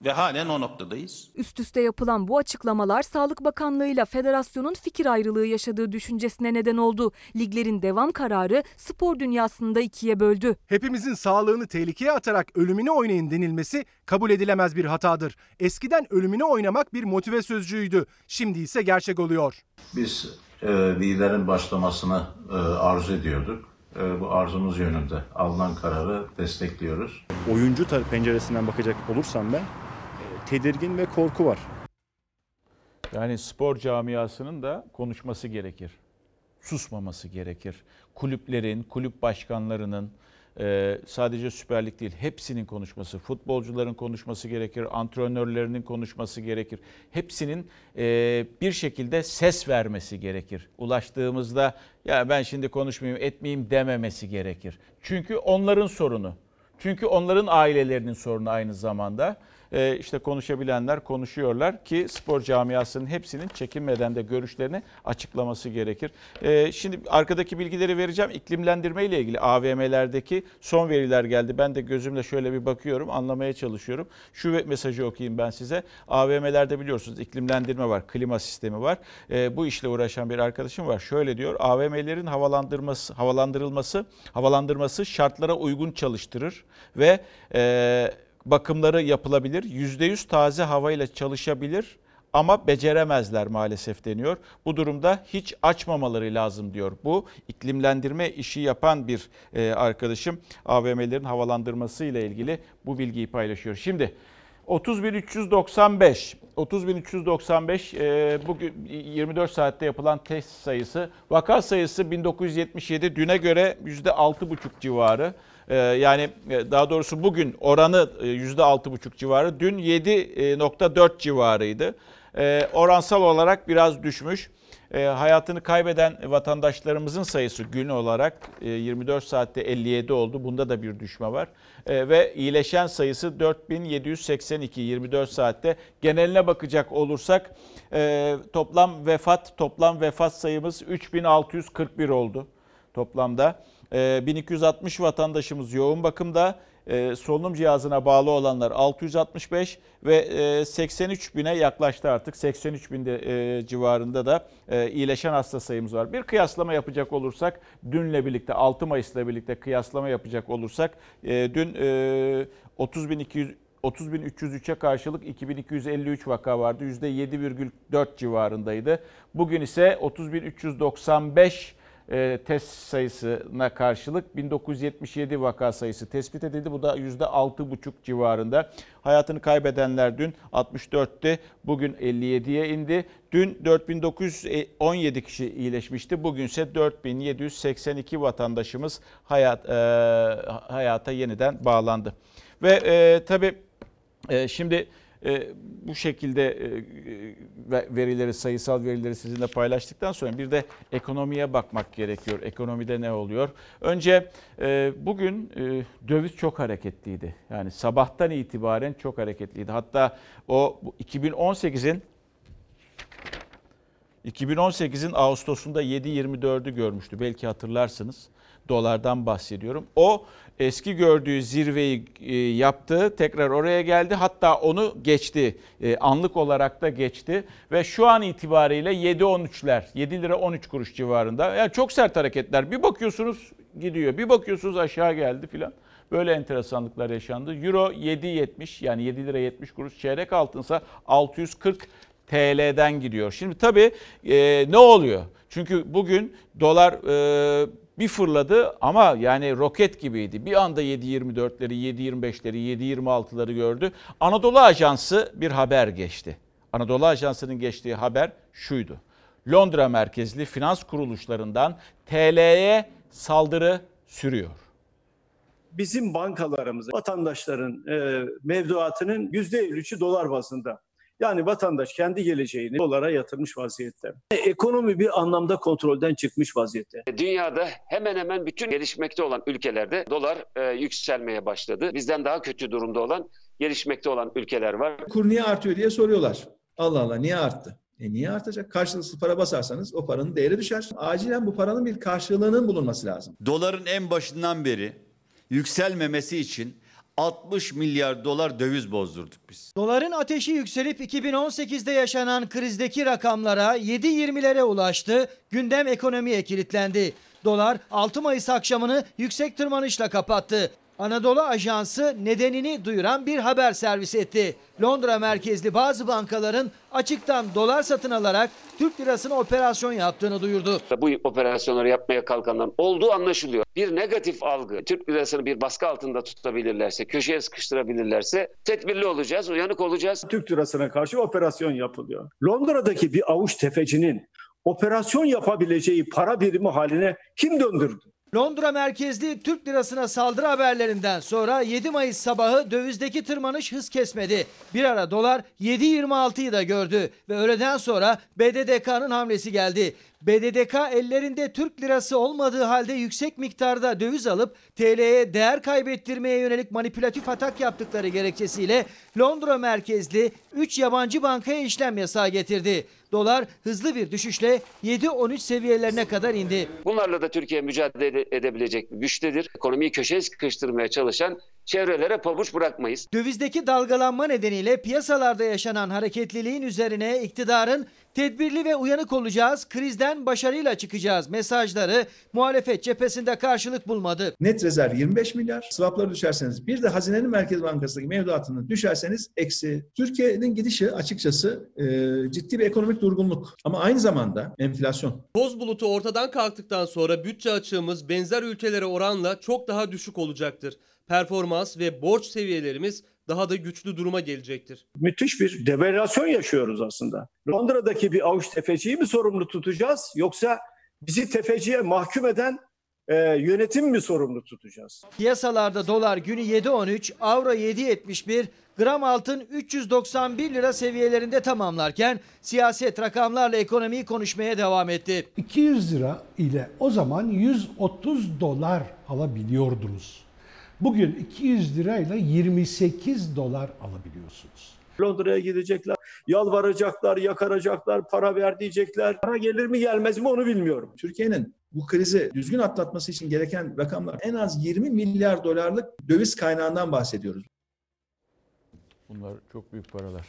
Ve halen o noktadayız. Üst üste yapılan bu açıklamalar Sağlık Bakanlığı ile federasyonun fikir ayrılığı yaşadığı düşüncesine neden oldu. Liglerin devam kararı spor dünyasında ikiye böldü. Hepimizin sağlığını tehlikeye atarak ölümüne oynayın denilmesi kabul edilemez bir hatadır. Eskiden ölümüne oynamak bir motive sözcüğüydü. Şimdi ise gerçek oluyor. Biz e, liderin başlamasını e, arzu ediyorduk. E, bu arzumuz yönünde alınan kararı destekliyoruz. Oyuncu penceresinden bakacak olursam ben tedirgin ve korku var. Yani spor camiasının da konuşması gerekir. Susmaması gerekir. Kulüplerin, kulüp başkanlarının sadece Süper Lig değil hepsinin konuşması, futbolcuların konuşması gerekir, antrenörlerinin konuşması gerekir. Hepsinin bir şekilde ses vermesi gerekir. Ulaştığımızda ya ben şimdi konuşmayayım, etmeyeyim dememesi gerekir. Çünkü onların sorunu. Çünkü onların ailelerinin sorunu aynı zamanda. E, işte konuşabilenler konuşuyorlar ki spor camiasının hepsinin çekinmeden de görüşlerini açıklaması gerekir. E, şimdi arkadaki bilgileri vereceğim. İklimlendirme ile ilgili AVM'lerdeki son veriler geldi. Ben de gözümle şöyle bir bakıyorum, anlamaya çalışıyorum. Şu mesajı okuyayım ben size. AVM'lerde biliyorsunuz iklimlendirme var, klima sistemi var. E, bu işle uğraşan bir arkadaşım var. Şöyle diyor. AVM'lerin havalandırması, havalandırılması, havalandırması şartlara uygun çalıştırır ve e, bakımları yapılabilir. %100 taze havayla çalışabilir ama beceremezler maalesef deniyor. Bu durumda hiç açmamaları lazım diyor. Bu iklimlendirme işi yapan bir e, arkadaşım AVM'lerin havalandırması ile ilgili bu bilgiyi paylaşıyor. Şimdi 30.395 30.395 e, bugün 24 saatte yapılan test sayısı. Vaka sayısı 1977 düne göre %6,5 civarı. E, yani e, daha doğrusu bugün oranı e, %6,5 civarı. Dün 7.4 civarıydı. E, oransal olarak biraz düşmüş. E, hayatını kaybeden vatandaşlarımızın sayısı gün olarak e, 24 saatte 57 oldu. Bunda da bir düşme var. E, ve iyileşen sayısı 4782 24 saatte. Geneline bakacak olursak e, toplam vefat toplam vefat sayımız 3641 oldu toplamda. E, 1260 vatandaşımız yoğun bakımda e, solunum cihazına bağlı olanlar 665 ve e, 83 bine yaklaştı artık. 83 binde e, civarında da e, iyileşen hasta sayımız var. Bir kıyaslama yapacak olursak dünle birlikte 6 Mayıs'la birlikte kıyaslama yapacak olursak e, dün e, 30.200 30.303'e karşılık 2253 vaka vardı. %7,4 civarındaydı. Bugün ise 30.395 e, test sayısına karşılık 1977 vaka sayısı tespit edildi. Bu da %6,5 civarında. Hayatını kaybedenler dün 64'te, bugün 57'ye indi. Dün 4917 kişi iyileşmişti. Bugünse 4782 vatandaşımız hayat e, hayata yeniden bağlandı. Ve e, tabii e, şimdi bu şekilde e, verileri, sayısal verileri sizinle paylaştıktan sonra bir de ekonomiye bakmak gerekiyor. Ekonomide ne oluyor? Önce e, bugün e, döviz çok hareketliydi. Yani sabahtan itibaren çok hareketliydi. Hatta o 2018'in 2018'in Ağustos'unda 7.24'ü görmüştü. Belki hatırlarsınız. Dolardan bahsediyorum. O eski gördüğü zirveyi e, yaptı. Tekrar oraya geldi. Hatta onu geçti. E, anlık olarak da geçti. Ve şu an itibariyle 7.13'ler. 7 lira 13 kuruş civarında. Yani çok sert hareketler. Bir bakıyorsunuz gidiyor. Bir bakıyorsunuz aşağı geldi filan. Böyle enteresanlıklar yaşandı. Euro 7.70 yani 7 lira 70 kuruş. Çeyrek altınsa 640 TL'den gidiyor. Şimdi tabii e, ne oluyor? Çünkü bugün dolar e, bir fırladı ama yani roket gibiydi. Bir anda 7.24'leri, 7.25'leri, 7.26'ları gördü. Anadolu Ajansı bir haber geçti. Anadolu Ajansı'nın geçtiği haber şuydu. Londra merkezli finans kuruluşlarından TL'ye saldırı sürüyor bizim bankalarımız vatandaşların e, mevduatının %53'ü dolar bazında. Yani vatandaş kendi geleceğini dolara yatırmış vaziyette. Ekonomi bir anlamda kontrolden çıkmış vaziyette. Dünyada hemen hemen bütün gelişmekte olan ülkelerde dolar e, yükselmeye başladı. Bizden daha kötü durumda olan gelişmekte olan ülkeler var. Kur niye artıyor diye soruyorlar. Allah Allah niye arttı? E niye artacak? Karşılıksız para basarsanız o paranın değeri düşer. Acilen bu paranın bir karşılığının bulunması lazım. Doların en başından beri yükselmemesi için 60 milyar dolar döviz bozdurduk biz. Doların ateşi yükselip 2018'de yaşanan krizdeki rakamlara 7.20'lere ulaştı. Gündem ekonomiye kilitlendi. Dolar 6 Mayıs akşamını yüksek tırmanışla kapattı. Anadolu Ajansı nedenini duyuran bir haber servis etti. Londra merkezli bazı bankaların açıktan dolar satın alarak Türk lirasına operasyon yaptığını duyurdu. Bu operasyonları yapmaya kalkanların olduğu anlaşılıyor. Bir negatif algı, Türk lirasını bir baskı altında tutabilirlerse, köşeye sıkıştırabilirlerse tedbirli olacağız, uyanık olacağız. Türk lirasına karşı operasyon yapılıyor. Londra'daki bir avuç tefecinin operasyon yapabileceği para birimi haline kim döndürdü? Londra merkezli Türk lirasına saldırı haberlerinden sonra 7 Mayıs sabahı dövizdeki tırmanış hız kesmedi. Bir ara dolar 7.26'yı da gördü ve öğleden sonra BDDK'nın hamlesi geldi. BDDK ellerinde Türk lirası olmadığı halde yüksek miktarda döviz alıp TL'ye değer kaybettirmeye yönelik manipülatif atak yaptıkları gerekçesiyle Londra merkezli 3 yabancı bankaya işlem yasağı getirdi. Dolar hızlı bir düşüşle 7-13 seviyelerine kadar indi. Bunlarla da Türkiye mücadele edebilecek güçtedir. Ekonomiyi köşeye sıkıştırmaya çalışan çevrelere pabuç bırakmayız. Dövizdeki dalgalanma nedeniyle piyasalarda yaşanan hareketliliğin üzerine iktidarın tedbirli ve uyanık olacağız, krizden başarıyla çıkacağız mesajları muhalefet cephesinde karşılık bulmadı. Net rezerv 25 milyar. Swapları düşerseniz bir de Hazinenin Merkez Bankası'ndaki mevduatını düşerseniz eksi. Türkiye'nin gidişi açıkçası e, ciddi bir ekonomik durgunluk. Ama aynı zamanda enflasyon. Toz bulutu ortadan kalktıktan sonra bütçe açığımız benzer ülkelere oranla çok daha düşük olacaktır. Performans ve borç seviyelerimiz daha da güçlü duruma gelecektir. Müthiş bir devalüasyon yaşıyoruz aslında. Londra'daki bir avuç tefeciyi mi sorumlu tutacağız yoksa bizi tefeciye mahkum eden e, yönetim mi sorumlu tutacağız? Piyasalarda dolar günü 7.13, avro 7.71, gram altın 391 lira seviyelerinde tamamlarken siyaset rakamlarla ekonomiyi konuşmaya devam etti. 200 lira ile o zaman 130 dolar alabiliyordunuz. Bugün 200 lirayla 28 dolar alabiliyorsunuz. Londra'ya gidecekler, yalvaracaklar, yakaracaklar, para ver diyecekler. Para gelir mi gelmez mi onu bilmiyorum. Türkiye'nin bu krizi düzgün atlatması için gereken rakamlar en az 20 milyar dolarlık döviz kaynağından bahsediyoruz. Bunlar çok büyük paralar.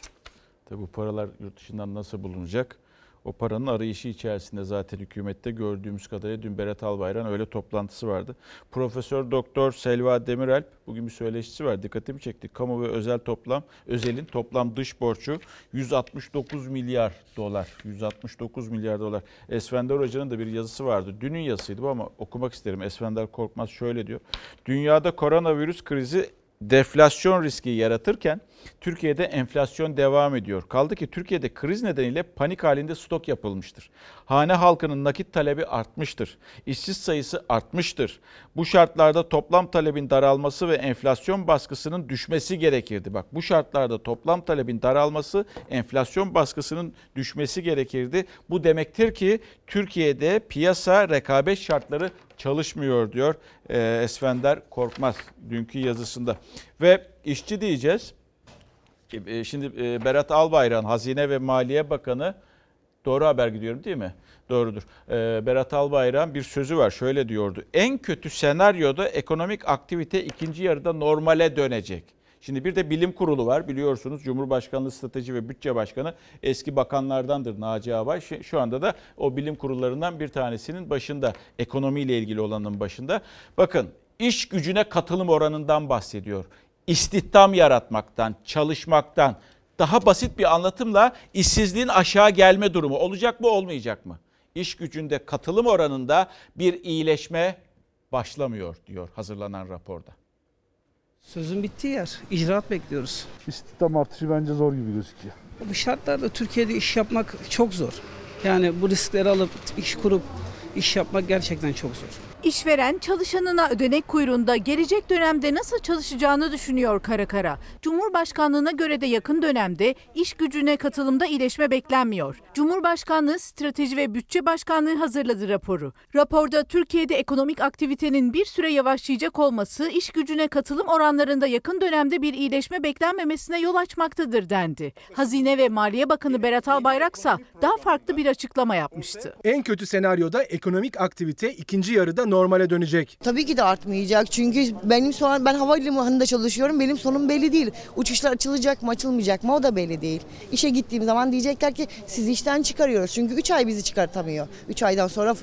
Tabi bu paralar yurt dışından nasıl bulunacak? O paranın arayışı içerisinde zaten hükümette gördüğümüz kadarıyla dün Berat Albayrak'ın öyle toplantısı vardı. Profesör Doktor Selva Demiralp bugün bir söyleşisi var. Dikkatimi çekti. Kamu ve özel toplam, özelin toplam dış borcu 169 milyar dolar. 169 milyar dolar. Esfender Hoca'nın da bir yazısı vardı. Dünün yazısıydı bu ama okumak isterim. Esfender Korkmaz şöyle diyor. Dünyada koronavirüs krizi deflasyon riski yaratırken Türkiye'de enflasyon devam ediyor. Kaldı ki Türkiye'de kriz nedeniyle panik halinde stok yapılmıştır. Hane halkının nakit talebi artmıştır. İşsiz sayısı artmıştır. Bu şartlarda toplam talebin daralması ve enflasyon baskısının düşmesi gerekirdi. Bak bu şartlarda toplam talebin daralması, enflasyon baskısının düşmesi gerekirdi. Bu demektir ki Türkiye'de piyasa rekabet şartları çalışmıyor diyor e, Esfender Korkmaz dünkü yazısında. Ve işçi diyeceğiz. E, Şimdi e, Berat Albayrak'ın Hazine ve Maliye Bakanı doğru haber gidiyorum değil mi? Doğrudur. E, Berat Albayrak'ın bir sözü var. Şöyle diyordu. En kötü senaryoda ekonomik aktivite ikinci yarıda normale dönecek. Şimdi bir de bilim kurulu var biliyorsunuz Cumhurbaşkanlığı Strateji ve Bütçe Başkanı eski bakanlardandır Naci. Şu- Şu anda da o bilim kurullarından bir tanesinin başında ekonomiyle ilgili olanın başında. Bakın iş gücüne katılım oranından bahsediyor. İstihdam yaratmaktan, çalışmaktan daha basit bir anlatımla işsizliğin aşağı gelme durumu olacak mı olmayacak mı? İş gücünde katılım oranında bir iyileşme başlamıyor diyor hazırlanan raporda. Sözün bittiği yer. İcraat bekliyoruz. İstihdam artışı bence zor gibi gözüküyor. Bu şartlarda Türkiye'de iş yapmak çok zor. Yani bu riskleri alıp iş kurup iş yapmak gerçekten çok zor. İşveren çalışanına ödenek kuyruğunda gelecek dönemde nasıl çalışacağını düşünüyor kara kara. Cumhurbaşkanlığına göre de yakın dönemde iş gücüne katılımda iyileşme beklenmiyor. Cumhurbaşkanlığı Strateji ve Bütçe Başkanlığı hazırladı raporu. Raporda Türkiye'de ekonomik aktivitenin bir süre yavaşlayacak olması iş gücüne katılım oranlarında yakın dönemde bir iyileşme beklenmemesine yol açmaktadır dendi. Hazine ve Maliye Bakanı Berat Albayraksa daha farklı bir açıklama yapmıştı. En kötü senaryoda ekonomik aktivite ikinci yarıda normale dönecek. Tabii ki de artmayacak çünkü benim son ben havalimanında çalışıyorum benim sonum belli değil. Uçuşlar açılacak mı açılmayacak mı o da belli değil. İşe gittiğim zaman diyecekler ki sizi işten çıkarıyoruz çünkü 3 ay bizi çıkartamıyor. 3 aydan sonra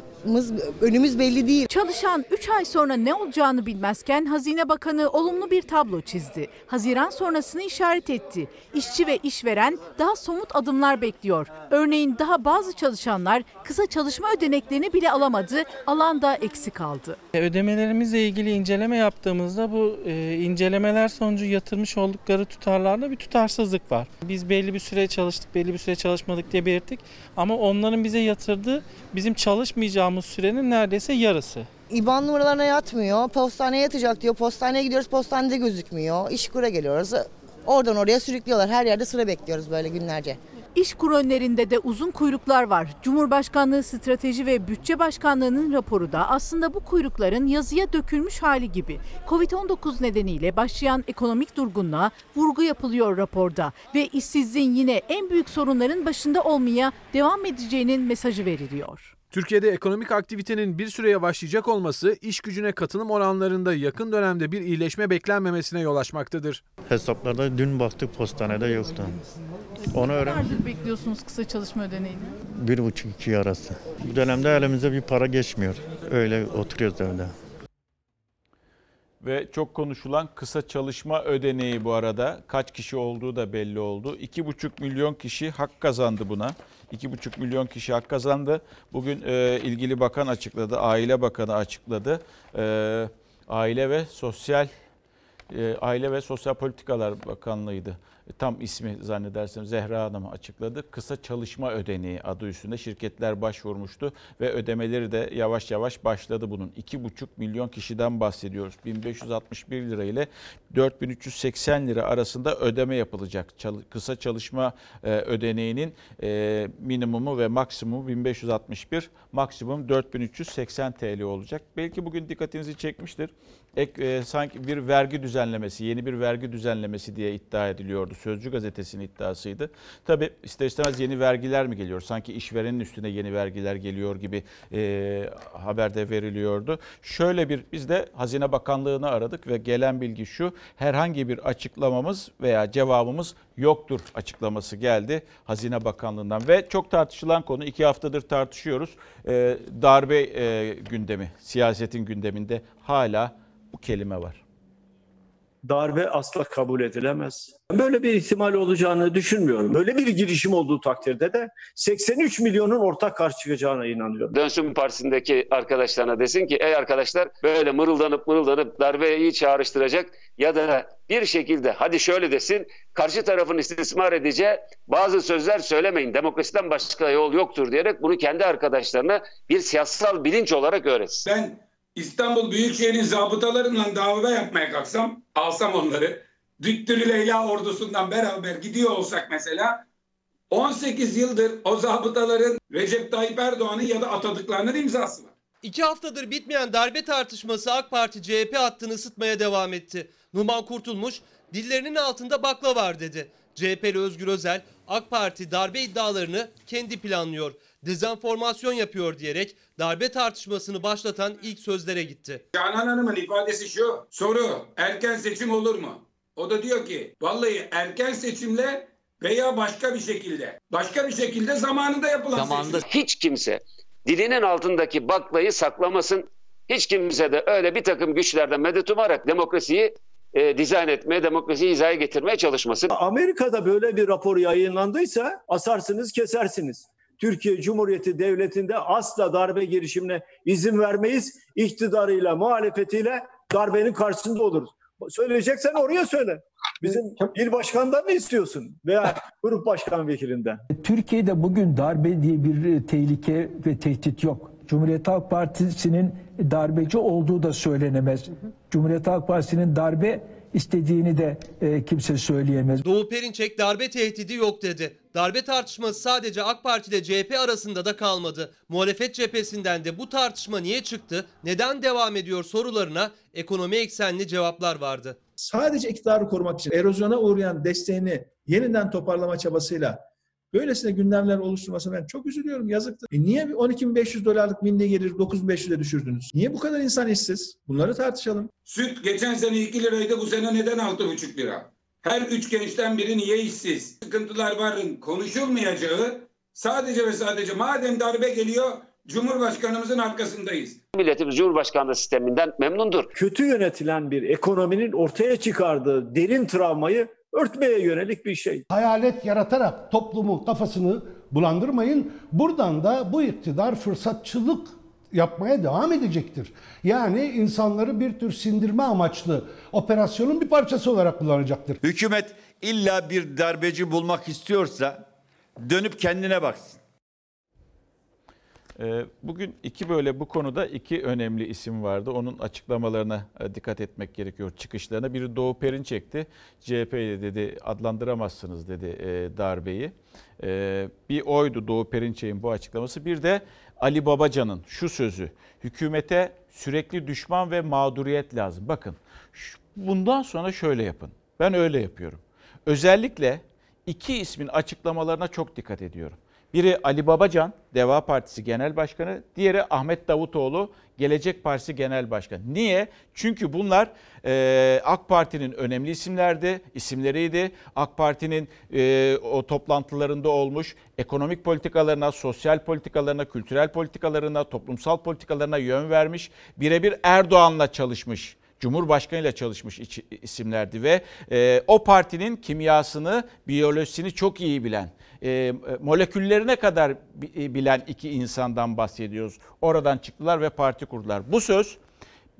önümüz belli değil. Çalışan 3 ay sonra ne olacağını bilmezken Hazine Bakanı olumlu bir tablo çizdi. Haziran sonrasını işaret etti. İşçi ve işveren daha somut adımlar bekliyor. Örneğin daha bazı çalışanlar kısa çalışma ödeneklerini bile alamadı, alanda eksik kaldı. E, Ödemelerimizle ilgili inceleme yaptığımızda bu e, incelemeler sonucu yatırmış oldukları tutarlarda bir tutarsızlık var. Biz belli bir süre çalıştık, belli bir süre çalışmadık diye belirttik. Ama onların bize yatırdığı bizim çalışmayacağımız sürenin neredeyse yarısı. İban numaralarına yatmıyor. Postaneye yatacak diyor. Postaneye gidiyoruz. Postanede gözükmüyor. İşkura geliyoruz. Oradan oraya sürüklüyorlar. Her yerde sıra bekliyoruz böyle günlerce. İşkur önlerinde de uzun kuyruklar var. Cumhurbaşkanlığı Strateji ve Bütçe Başkanlığı'nın raporu da aslında bu kuyrukların yazıya dökülmüş hali gibi. Covid-19 nedeniyle başlayan ekonomik durgunluğa vurgu yapılıyor raporda ve işsizliğin yine en büyük sorunların başında olmaya devam edeceğinin mesajı veriliyor. Türkiye'de ekonomik aktivitenin bir süre yavaşlayacak olması iş gücüne katılım oranlarında yakın dönemde bir iyileşme beklenmemesine yol açmaktadır. Hesaplarda dün baktık postanede yoktu. Onu öğren. Nerede bekliyorsunuz kısa çalışma ödeneğini? Bir buçuk iki arası. Bu dönemde elimize bir para geçmiyor. Öyle oturuyoruz evde. Ve çok konuşulan kısa çalışma ödeneği bu arada kaç kişi olduğu da belli oldu. 2,5 milyon kişi hak kazandı buna. 2,5 milyon kişi hak kazandı. Bugün e, ilgili bakan açıkladı, Aile Bakanı açıkladı. E, Aile ve Sosyal e, Aile ve Sosyal Politikalar Bakanlığı'ydı. E, Tam ismi zannedersem Zehra Hanım açıkladı. Kısa çalışma ödeneği adı üstünde şirketler başvurmuştu ve ödemeleri de yavaş yavaş başladı bunun. 2,5 milyon kişiden bahsediyoruz. 1561 lira ile 4380 lira arasında ödeme yapılacak. Kısa çalışma e, ödeneğinin e, minimumu ve maksimumu 1561, maksimum 4380 TL olacak. Belki bugün dikkatinizi çekmiştir. Ek, e, sanki bir vergi düzenlemesi, yeni bir vergi düzenlemesi diye iddia ediliyordu. Sözcü gazetesinin iddiasıydı. Tabi ister istemez yeni vergiler mi geliyor? Sanki işverenin üstüne yeni vergiler geliyor gibi e, haberde veriliyordu. Şöyle bir biz de Hazine Bakanlığı'nı aradık ve gelen bilgi şu. Herhangi bir açıklamamız veya cevabımız yoktur açıklaması geldi Hazine Bakanlığı'ndan. Ve çok tartışılan konu iki haftadır tartışıyoruz. E, darbe e, gündemi, siyasetin gündeminde hala bu kelime var. darbe asla kabul edilemez. Böyle bir ihtimal olacağını düşünmüyorum. Böyle bir girişim olduğu takdirde de 83 milyonun ortak karşı çıkacağına inanıyorum. Dönsün Partisi'ndeki arkadaşlarına desin ki ey arkadaşlar böyle mırıldanıp mırıldanıp darbeyi çağrıştıracak ya da bir şekilde hadi şöyle desin karşı tarafın istismar edeceği bazı sözler söylemeyin. Demokrasiden başka yol yoktur diyerek bunu kendi arkadaşlarına bir siyasal bilinç olarak öğretsin. Ben İstanbul Büyükşehir'in zabıtalarıyla dava yapmaya kalksam, alsam onları, Düttürü Leyla ordusundan beraber gidiyor olsak mesela, 18 yıldır o zabıtaların Recep Tayyip Erdoğan'ın ya da atadıklarının imzası var. İki haftadır bitmeyen darbe tartışması AK Parti CHP hattını ısıtmaya devam etti. Numan Kurtulmuş dillerinin altında bakla var dedi. CHP'li Özgür Özel AK Parti darbe iddialarını kendi planlıyor. Dezenformasyon yapıyor diyerek darbe tartışmasını başlatan ilk sözlere gitti. Canan Hanım'ın ifadesi şu, soru erken seçim olur mu? O da diyor ki vallahi erken seçimle veya başka bir şekilde, başka bir şekilde zamanında yapılan seçim. Hiç kimse dilinin altındaki baklayı saklamasın. Hiç kimse de öyle bir takım güçlerden medet umarak demokrasiyi e, dizayn etmeye, demokrasiyi hizaya getirmeye çalışmasın. Amerika'da böyle bir rapor yayınlandıysa asarsınız kesersiniz. Türkiye Cumhuriyeti Devleti'nde asla darbe girişimine izin vermeyiz. İktidarıyla, muhalefetiyle darbenin karşısında oluruz. Söyleyeceksen oraya söyle. Bizim il başkanından mı istiyorsun? Veya grup başkan vekilinden. Türkiye'de bugün darbe diye bir tehlike ve tehdit yok. Cumhuriyet Halk Partisi'nin darbeci olduğu da söylenemez. Cumhuriyet Halk Partisi'nin darbe istediğini de e, kimse söyleyemez. Doğu Perinçek darbe tehdidi yok dedi. Darbe tartışması sadece AK Parti ile CHP arasında da kalmadı. Muhalefet cephesinden de bu tartışma niye çıktı, neden devam ediyor sorularına ekonomi eksenli cevaplar vardı. Sadece iktidarı korumak için erozyona uğrayan desteğini yeniden toparlama çabasıyla böylesine gündemler oluşturmasına ben çok üzülüyorum. Yazıktır. E niye 12.500 dolarlık milli gelir 9.500'e düşürdünüz? Niye bu kadar insan işsiz? Bunları tartışalım. Süt geçen sene 2 liraydı bu sene neden 6,5 lira? Her üç gençten biri niye işsiz? Sıkıntılar varın konuşulmayacağı sadece ve sadece madem darbe geliyor Cumhurbaşkanımızın arkasındayız. Milletimiz Cumhurbaşkanlığı sisteminden memnundur. Kötü yönetilen bir ekonominin ortaya çıkardığı derin travmayı örtmeye yönelik bir şey. Hayalet yaratarak toplumun kafasını bulandırmayın. Buradan da bu iktidar fırsatçılık yapmaya devam edecektir. Yani insanları bir tür sindirme amaçlı operasyonun bir parçası olarak kullanacaktır. Hükümet illa bir darbeci bulmak istiyorsa dönüp kendine baksın. Ee, Bugün iki böyle bu konuda iki önemli isim vardı. Onun açıklamalarına e, dikkat etmek gerekiyor çıkışlarına. Biri Doğu Perinçek'ti. CHP dedi adlandıramazsınız dedi e, darbeyi. Ee, Bir oydu Doğu Perinçek'in bu açıklaması. Bir de Ali Babacan'ın şu sözü. Hükümete sürekli düşman ve mağduriyet lazım. Bakın bundan sonra şöyle yapın. Ben öyle yapıyorum. Özellikle iki ismin açıklamalarına çok dikkat ediyorum. Biri Ali Babacan, Deva Partisi Genel Başkanı, diğeri Ahmet Davutoğlu, Gelecek Partisi Genel Başkanı. Niye? Çünkü bunlar e, AK Parti'nin önemli isimlerdi, isimleriydi. AK Parti'nin e, o toplantılarında olmuş ekonomik politikalarına, sosyal politikalarına, kültürel politikalarına, toplumsal politikalarına yön vermiş. Birebir Erdoğan'la çalışmış. Cumhurbaşkanı ile çalışmış isimlerdi ve e, o partinin kimyasını, biyolojisini çok iyi bilen, e, moleküllerine kadar e, bilen iki insandan bahsediyoruz. Oradan çıktılar ve parti kurdular. Bu söz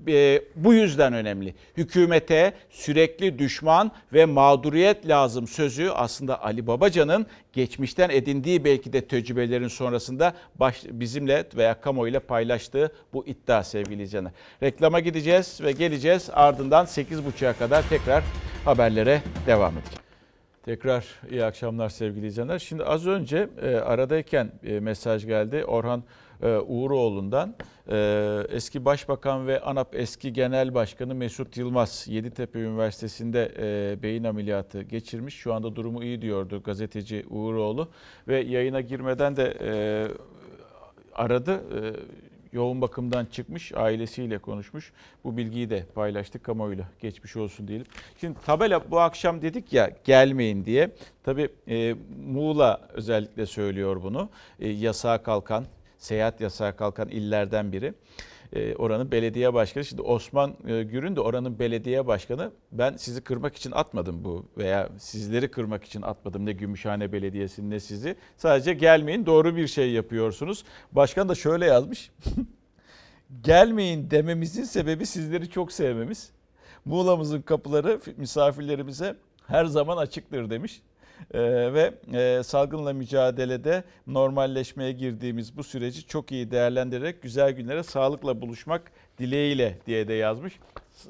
e, bu yüzden önemli. Hükümete sürekli düşman ve mağduriyet lazım sözü aslında Ali Babacan'ın geçmişten edindiği belki de tecrübelerin sonrasında baş, bizimle veya kamuoyuyla paylaştığı bu iddia sevgili izleyenler. Reklama gideceğiz ve geleceğiz ardından 8.30'a kadar tekrar haberlere devam edeceğiz. Tekrar iyi akşamlar sevgili izleyenler. Şimdi az önce e, aradayken e, mesaj geldi Orhan e, Uğuroğlu'ndan. E, eski Başbakan ve ANAP eski Genel Başkanı Mesut Yılmaz Yeditepe Üniversitesi'nde e, beyin ameliyatı geçirmiş. Şu anda durumu iyi diyordu gazeteci Uğuroğlu ve yayına girmeden de e, aradı. E, yoğun bakımdan çıkmış, ailesiyle konuşmuş. Bu bilgiyi de paylaştık kamuoyuyla. Geçmiş olsun diyelim. Şimdi tabela bu akşam dedik ya gelmeyin diye. Tabii e, Muğla özellikle söylüyor bunu. E, yasağa kalkan, seyahat yasağı kalkan illerden biri. E, oranın belediye başkanı. Şimdi Osman e, Gürün de oranın belediye başkanı. Ben sizi kırmak için atmadım bu veya sizleri kırmak için atmadım. Ne Gümüşhane Belediyesi'ni ne sizi. Sadece gelmeyin doğru bir şey yapıyorsunuz. Başkan da şöyle yazmış. gelmeyin dememizin sebebi sizleri çok sevmemiz. Muğla'mızın kapıları misafirlerimize her zaman açıktır demiş. Ee, ve e, salgınla mücadelede normalleşmeye girdiğimiz bu süreci çok iyi değerlendirerek güzel günlere sağlıkla buluşmak dileğiyle diye de yazmış.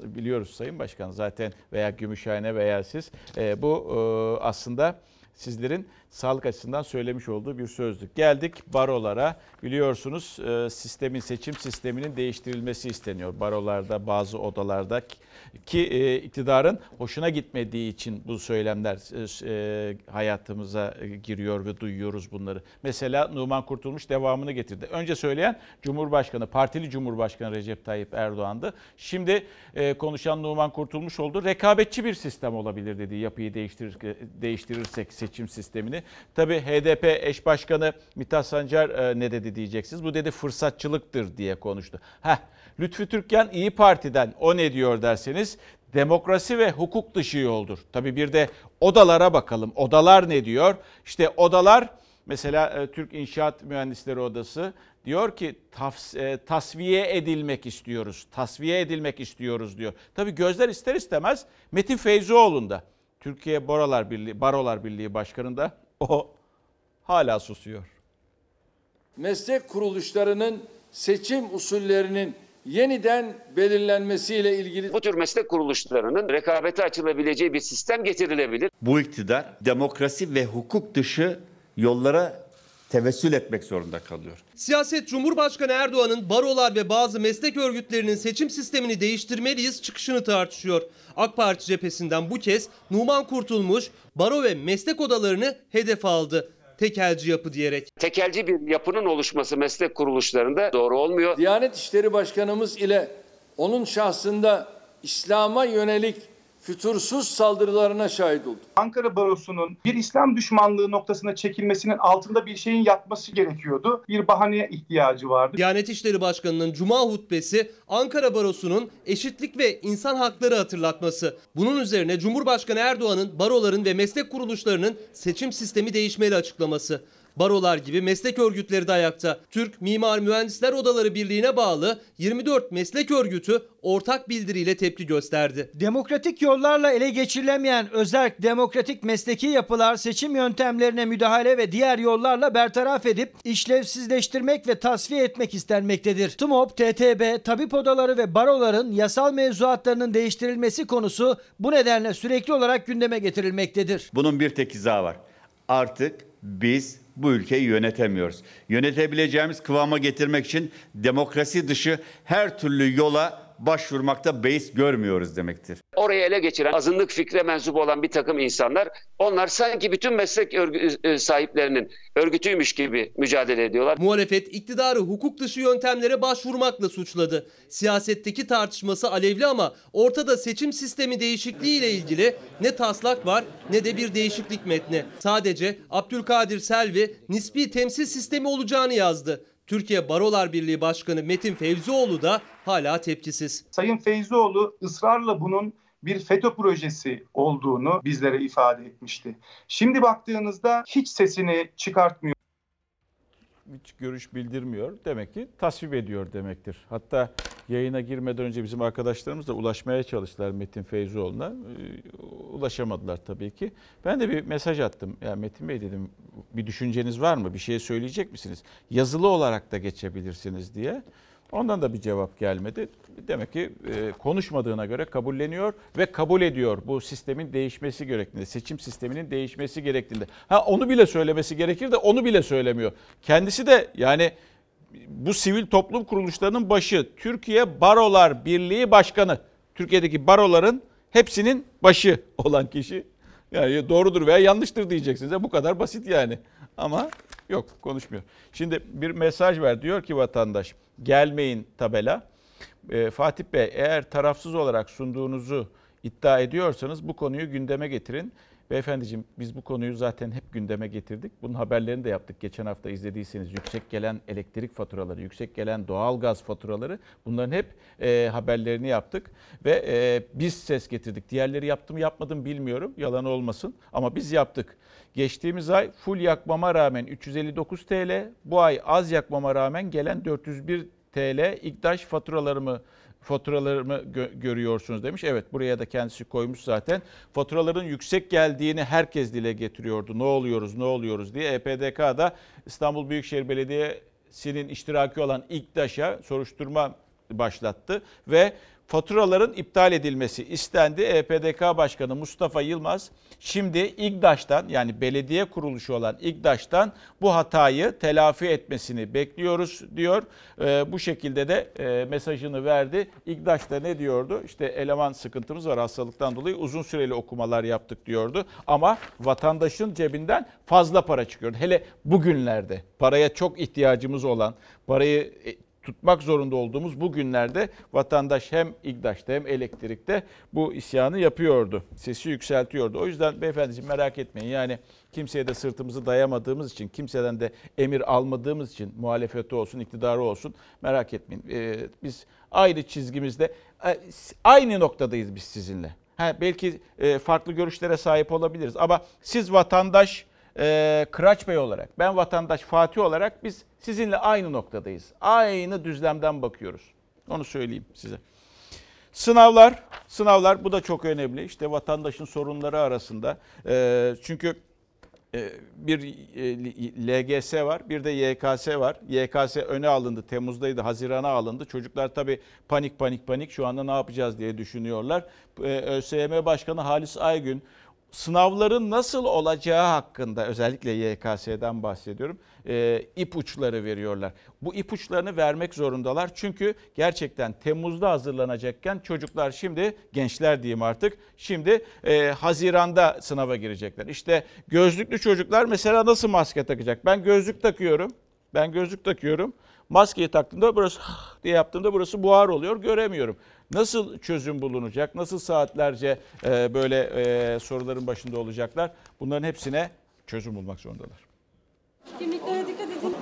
Biliyoruz Sayın Başkan zaten veya Gümüşhane veya siz e, bu e, aslında sizlerin sağlık açısından söylemiş olduğu bir sözdü. Geldik barolara. Biliyorsunuz sistemin seçim sisteminin değiştirilmesi isteniyor. Barolarda, bazı odalarda ki e, iktidarın hoşuna gitmediği için bu söylemler e, hayatımıza giriyor ve duyuyoruz bunları. Mesela Numan Kurtulmuş devamını getirdi. Önce söyleyen Cumhurbaşkanı, partili Cumhurbaşkanı Recep Tayyip Erdoğan'dı. Şimdi e, konuşan Numan Kurtulmuş oldu. Rekabetçi bir sistem olabilir dedi yapıyı değiştirir, değiştirirsek seçim sistemini. Tabii HDP eş başkanı Mithat Sancar e, ne dedi diyeceksiniz. Bu dedi fırsatçılıktır diye konuştu. Heh, Lütfü Türkkan İyi Parti'den o ne diyor derseniz demokrasi ve hukuk dışı yoldur. Tabii bir de odalara bakalım. Odalar ne diyor? İşte odalar mesela e, Türk İnşaat Mühendisleri Odası diyor ki e, tasfiye edilmek istiyoruz. Tasfiye edilmek istiyoruz diyor. Tabii gözler ister istemez Metin Feyzioğlu'nda. Türkiye Barolar Birliği, Barolar Birliği Başkanı'nda o hala susuyor. Meslek kuruluşlarının seçim usullerinin yeniden belirlenmesiyle ilgili Bu tür meslek kuruluşlarının rekabete açılabileceği bir sistem getirilebilir. Bu iktidar demokrasi ve hukuk dışı yollara tevessül etmek zorunda kalıyor. Siyaset Cumhurbaşkanı Erdoğan'ın barolar ve bazı meslek örgütlerinin seçim sistemini değiştirmeliyiz çıkışını tartışıyor. AK Parti cephesinden bu kez Numan Kurtulmuş baro ve meslek odalarını hedef aldı. Tekelci yapı diyerek. Tekelci bir yapının oluşması meslek kuruluşlarında doğru olmuyor. Diyanet İşleri Başkanımız ile onun şahsında İslam'a yönelik fütursuz saldırılarına şahit olduk. Ankara Barosu'nun bir İslam düşmanlığı noktasına çekilmesinin altında bir şeyin yatması gerekiyordu. Bir bahaneye ihtiyacı vardı. Diyanet İşleri Başkanı'nın Cuma hutbesi Ankara Barosu'nun eşitlik ve insan hakları hatırlatması. Bunun üzerine Cumhurbaşkanı Erdoğan'ın baroların ve meslek kuruluşlarının seçim sistemi değişmeli açıklaması. Barolar gibi meslek örgütleri de ayakta. Türk Mimar Mühendisler Odaları Birliği'ne bağlı 24 meslek örgütü ortak bildiriyle tepki gösterdi. Demokratik yollarla ele geçirilemeyen özerk demokratik mesleki yapılar seçim yöntemlerine müdahale ve diğer yollarla bertaraf edip işlevsizleştirmek ve tasfiye etmek istenmektedir. TMOB, TTB, tabip odaları ve baroların yasal mevzuatlarının değiştirilmesi konusu bu nedenle sürekli olarak gündeme getirilmektedir. Bunun bir tek izahı var. Artık biz bu ülkeyi yönetemiyoruz. Yönetebileceğimiz kıvama getirmek için demokrasi dışı her türlü yola başvurmakta beis görmüyoruz demektir. Orayı ele geçiren azınlık fikre mensup olan bir takım insanlar onlar sanki bütün meslek örgü, e, sahiplerinin örgütüymüş gibi mücadele ediyorlar. Muhalefet iktidarı hukuk dışı yöntemlere başvurmakla suçladı. Siyasetteki tartışması alevli ama ortada seçim sistemi değişikliği ile ilgili ne taslak var ne de bir değişiklik metni. Sadece Abdülkadir Selvi nispi temsil sistemi olacağını yazdı. Türkiye Barolar Birliği Başkanı Metin Fevzioğlu da hala tepkisiz. Sayın Feyzoğlu ısrarla bunun bir FETÖ projesi olduğunu bizlere ifade etmişti. Şimdi baktığınızda hiç sesini çıkartmıyor. Hiç görüş bildirmiyor. Demek ki tasvip ediyor demektir. Hatta yayına girmeden önce bizim arkadaşlarımız da ulaşmaya çalıştılar Metin Feyzoğlu'na. Ee, Ulaşamadılar tabii ki. Ben de bir mesaj attım. Ya Metin Bey dedim bir düşünceniz var mı? Bir şey söyleyecek misiniz? Yazılı olarak da geçebilirsiniz diye. Ondan da bir cevap gelmedi. Demek ki e, konuşmadığına göre kabulleniyor ve kabul ediyor bu sistemin değişmesi gerektiğinde, seçim sisteminin değişmesi gerektiğinde. Ha onu bile söylemesi gerekir de onu bile söylemiyor. Kendisi de yani bu sivil toplum kuruluşlarının başı, Türkiye Barolar Birliği Başkanı. Türkiye'deki baroların hepsinin başı olan kişi. Yani doğrudur veya yanlıştır diyeceksiniz. Bu kadar basit yani. Ama yok konuşmuyor. Şimdi bir mesaj ver diyor ki vatandaş gelmeyin tabela. Ee, Fatih Bey eğer tarafsız olarak sunduğunuzu iddia ediyorsanız bu konuyu gündeme getirin. Beyefendiciğim biz bu konuyu zaten hep gündeme getirdik. Bunun haberlerini de yaptık. Geçen hafta izlediyseniz yüksek gelen elektrik faturaları, yüksek gelen doğal gaz faturaları bunların hep e, haberlerini yaptık. Ve e, biz ses getirdik. Diğerleri yaptı mı yapmadı mı bilmiyorum. Yalan olmasın. Ama biz yaptık. Geçtiğimiz ay full yakmama rağmen 359 TL, bu ay az yakmama rağmen gelen 401 TL İktaş faturalarımı faturalarımı gö- görüyorsunuz demiş. Evet buraya da kendisi koymuş zaten. Faturaların yüksek geldiğini herkes dile getiriyordu. Ne oluyoruz ne oluyoruz diye. EPDK'da İstanbul Büyükşehir Belediyesi'nin iştiraki olan İktaş'a soruşturma başlattı ve faturaların iptal edilmesi istendi. EPDK Başkanı Mustafa Yılmaz şimdi İGDAŞ'tan yani belediye kuruluşu olan İGDAŞ'tan bu hatayı telafi etmesini bekliyoruz diyor. E, bu şekilde de e, mesajını verdi. İGDAŞ da ne diyordu? İşte eleman sıkıntımız var hastalıktan dolayı uzun süreli okumalar yaptık diyordu. Ama vatandaşın cebinden fazla para çıkıyordu. Hele bugünlerde paraya çok ihtiyacımız olan, parayı e, tutmak zorunda olduğumuz bu günlerde vatandaş hem İGDAŞ'ta hem elektrikte bu isyanı yapıyordu. Sesi yükseltiyordu. O yüzden beyefendiciğim merak etmeyin. Yani kimseye de sırtımızı dayamadığımız için, kimseden de emir almadığımız için muhalefeti olsun, iktidarı olsun merak etmeyin. Ee, biz aynı çizgimizde, e, aynı noktadayız biz sizinle. Ha, belki e, farklı görüşlere sahip olabiliriz ama siz vatandaş e, Kıraç Bey olarak, ben vatandaş Fatih olarak biz sizinle aynı noktadayız. Aynı düzlemden bakıyoruz. Onu söyleyeyim size. Sınavlar, sınavlar bu da çok önemli. İşte vatandaşın sorunları arasında. E, çünkü bir e, LGS var, bir de YKS var. YKS öne alındı, Temmuz'daydı, Haziran'a alındı. Çocuklar tabii panik panik panik şu anda ne yapacağız diye düşünüyorlar. E, ÖSYM Başkanı Halis Aygün sınavların nasıl olacağı hakkında özellikle YKS'den bahsediyorum e, ipuçları veriyorlar. Bu ipuçlarını vermek zorundalar çünkü gerçekten Temmuz'da hazırlanacakken çocuklar şimdi gençler diyeyim artık şimdi e, Haziran'da sınava girecekler. İşte gözlüklü çocuklar mesela nasıl maske takacak? Ben gözlük takıyorum. Ben gözlük takıyorum. Maskeyi taktığımda burası diye yaptığımda burası buhar oluyor. Göremiyorum. Nasıl çözüm bulunacak? Nasıl saatlerce e, böyle e, soruların başında olacaklar? Bunların hepsine çözüm bulmak zorundalar. Kimliklere dikkat edin.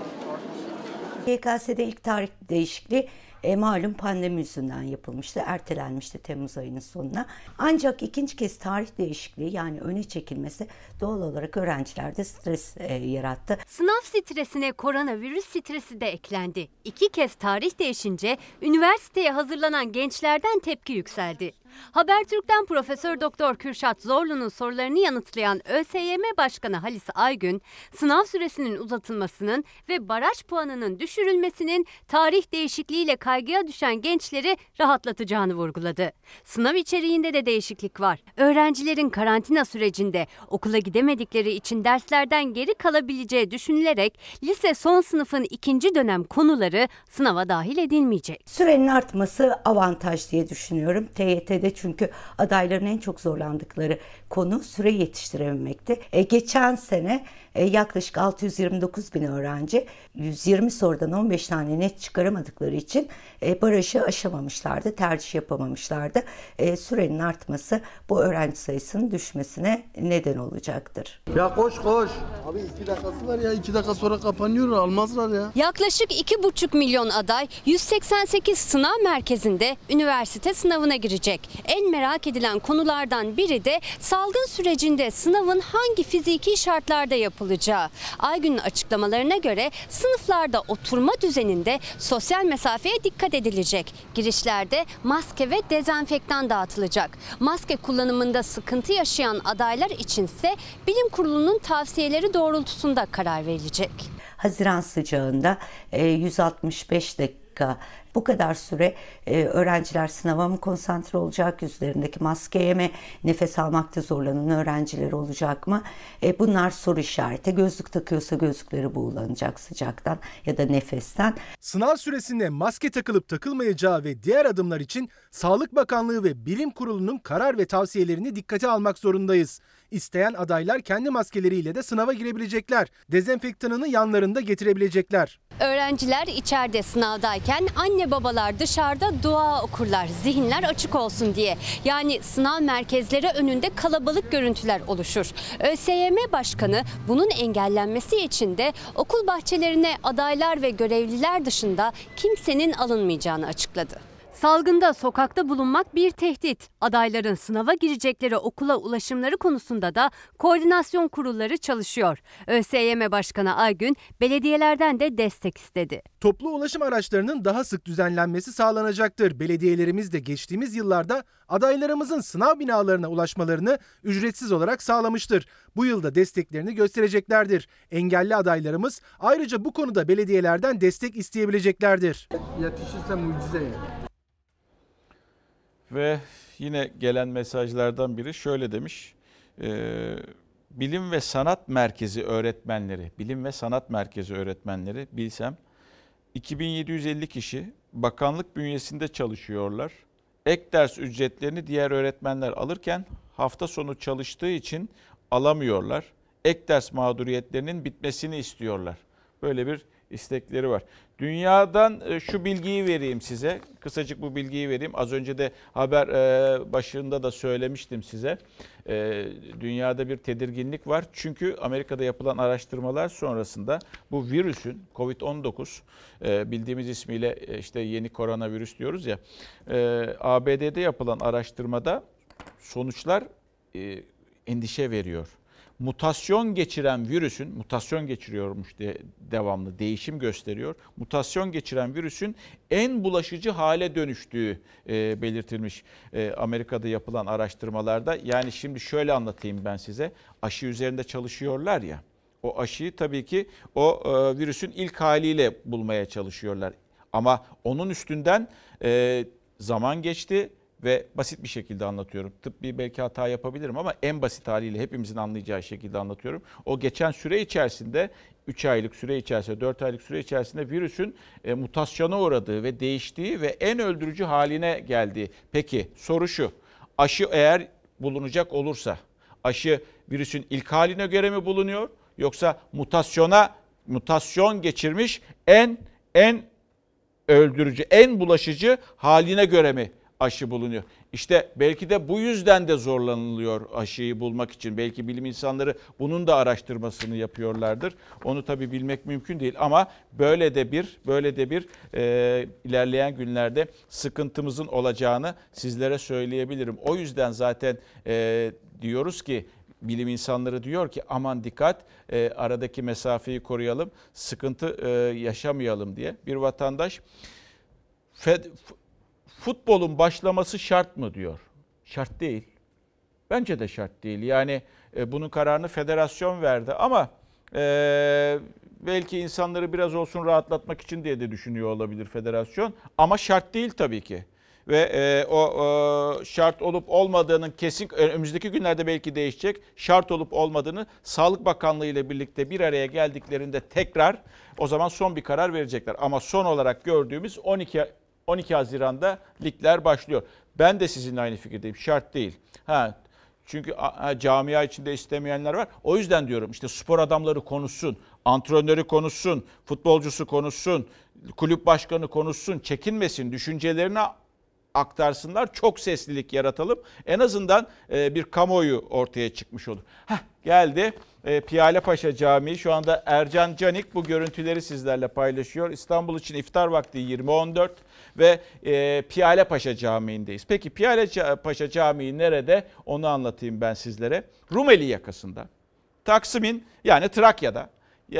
YKS'de ilk tarih değişikliği E, malum pandemi yüzünden yapılmıştı, ertelenmişti Temmuz ayının sonuna. Ancak ikinci kez tarih değişikliği yani öne çekilmesi doğal olarak öğrencilerde stres e, yarattı. Sınav stresine koronavirüs stresi de eklendi. İki kez tarih değişince üniversiteye hazırlanan gençlerden tepki yükseldi. Habertürk'ten Profesör Doktor Kürşat Zorlu'nun sorularını yanıtlayan ÖSYM Başkanı Halis Aygün, sınav süresinin uzatılmasının ve baraj puanının düşürülmesinin tarih değişikliğiyle kaygıya düşen gençleri rahatlatacağını vurguladı. Sınav içeriğinde de değişiklik var. Öğrencilerin karantina sürecinde okula gidemedikleri için derslerden geri kalabileceği düşünülerek lise son sınıfın ikinci dönem konuları sınava dahil edilmeyecek. Sürenin artması avantaj diye düşünüyorum. Çünkü adayların en çok zorlandıkları konu süre yetiştirememekti. E, geçen sene e, yaklaşık 629 bin öğrenci 120 sorudan 15 tane net çıkaramadıkları için e, barajı aşamamışlardı, tercih yapamamışlardı. E, sürenin artması bu öğrenci sayısının düşmesine neden olacaktır. Ya koş koş. Abi iki dakikası var ya iki dakika sonra kapanıyor almazlar ya. Yaklaşık 2,5 milyon aday 188 sınav merkezinde üniversite sınavına girecek. En merak edilen konulardan biri de salgın sürecinde sınavın hangi fiziki şartlarda yapılacağı. Aygün'ün açıklamalarına göre sınıflarda oturma düzeninde sosyal mesafeye dikkat edilecek. Girişlerde maske ve dezenfektan dağıtılacak. Maske kullanımında sıkıntı yaşayan adaylar içinse bilim kurulunun tavsiyeleri doğrultusunda karar verilecek. Haziran sıcağında e, 165 dakika bu kadar süre e, öğrenciler sınava mı konsantre olacak, yüzlerindeki maskeye mi, nefes almakta zorlanan öğrenciler olacak mı? E, bunlar soru işareti. Gözlük takıyorsa gözlükleri buğulanacak sıcaktan ya da nefesten. Sınav süresinde maske takılıp takılmayacağı ve diğer adımlar için Sağlık Bakanlığı ve Bilim Kurulu'nun karar ve tavsiyelerini dikkate almak zorundayız. İsteyen adaylar kendi maskeleriyle de sınava girebilecekler. Dezenfektanını yanlarında getirebilecekler. Öğrenciler içeride sınavdayken anne babalar dışarıda dua okurlar zihinler açık olsun diye. Yani sınav merkezleri önünde kalabalık görüntüler oluşur. ÖSYM Başkanı bunun engellenmesi için de okul bahçelerine adaylar ve görevliler dışında kimsenin alınmayacağını açıkladı. Salgında sokakta bulunmak bir tehdit. Adayların sınava girecekleri okula ulaşımları konusunda da koordinasyon kurulları çalışıyor. ÖSYM Başkanı Aygün belediyelerden de destek istedi. Toplu ulaşım araçlarının daha sık düzenlenmesi sağlanacaktır. Belediyelerimiz de geçtiğimiz yıllarda adaylarımızın sınav binalarına ulaşmalarını ücretsiz olarak sağlamıştır. Bu yılda desteklerini göstereceklerdir. Engelli adaylarımız ayrıca bu konuda belediyelerden destek isteyebileceklerdir. Yetişirse mucize yani. Ve yine gelen mesajlardan biri şöyle demiş. E, Bilim ve Sanat Merkezi öğretmenleri, Bilim ve Sanat Merkezi öğretmenleri bilsem 2750 kişi bakanlık bünyesinde çalışıyorlar. Ek ders ücretlerini diğer öğretmenler alırken hafta sonu çalıştığı için alamıyorlar. Ek ders mağduriyetlerinin bitmesini istiyorlar. Böyle bir istekleri var. Dünyadan e, şu bilgiyi vereyim size. Kısacık bu bilgiyi vereyim. Az önce de haber e, başında da söylemiştim size. E, dünyada bir tedirginlik var. Çünkü Amerika'da yapılan araştırmalar sonrasında bu virüsün COVID-19 bildiğimiz ismiyle işte yeni koronavirüs diyoruz ya. ABD'de yapılan araştırmada sonuçlar endişe veriyor mutasyon geçiren virüsün, mutasyon geçiriyormuş diye devamlı değişim gösteriyor. Mutasyon geçiren virüsün en bulaşıcı hale dönüştüğü e, belirtilmiş e, Amerika'da yapılan araştırmalarda. Yani şimdi şöyle anlatayım ben size. Aşı üzerinde çalışıyorlar ya. O aşıyı tabii ki o e, virüsün ilk haliyle bulmaya çalışıyorlar. Ama onun üstünden e, zaman geçti ve basit bir şekilde anlatıyorum. Tıbbi belki hata yapabilirim ama en basit haliyle hepimizin anlayacağı şekilde anlatıyorum. O geçen süre içerisinde 3 aylık süre içerisinde, 4 aylık süre içerisinde virüsün e, mutasyona uğradığı ve değiştiği ve en öldürücü haline geldiği. Peki soru şu. Aşı eğer bulunacak olursa aşı virüsün ilk haline göre mi bulunuyor yoksa mutasyona mutasyon geçirmiş en en öldürücü, en bulaşıcı haline göre mi aşı bulunuyor. İşte belki de bu yüzden de zorlanılıyor aşıyı bulmak için. Belki bilim insanları bunun da araştırmasını yapıyorlardır. Onu tabii bilmek mümkün değil ama böyle de bir böyle de bir e, ilerleyen günlerde sıkıntımızın olacağını sizlere söyleyebilirim. O yüzden zaten e, diyoruz ki bilim insanları diyor ki aman dikkat e, aradaki mesafeyi koruyalım, sıkıntı e, yaşamayalım diye. Bir vatandaş Fed, futbolun başlaması şart mı diyor. Şart değil. Bence de şart değil. Yani e, bunun kararını federasyon verdi ama e, belki insanları biraz olsun rahatlatmak için diye de düşünüyor olabilir federasyon. Ama şart değil tabii ki ve e, o e, şart olup olmadığının kesin önümüzdeki günlerde belki değişecek. Şart olup olmadığını Sağlık Bakanlığı ile birlikte bir araya geldiklerinde tekrar o zaman son bir karar verecekler. Ama son olarak gördüğümüz 12 12 Haziran'da ligler başlıyor. Ben de sizinle aynı fikirdeyim. Şart değil. Ha çünkü ha, camia içinde istemeyenler var. O yüzden diyorum işte spor adamları konuşsun, antrenörü konuşsun, futbolcusu konuşsun, kulüp başkanı konuşsun, çekinmesin, düşüncelerini aktarsınlar. Çok seslilik yaratalım. En azından e, bir kamuoyu ortaya çıkmış olur. Heh, geldi. E, Piyale Paşa Camii. Şu anda Ercan Canik bu görüntüleri sizlerle paylaşıyor. İstanbul için iftar vakti 20.14 ve e, Piyale Paşa Camii'ndeyiz. Peki Piyale Paşa Camii nerede? Onu anlatayım ben sizlere. Rumeli yakasında. Taksim'in yani Trakya'da,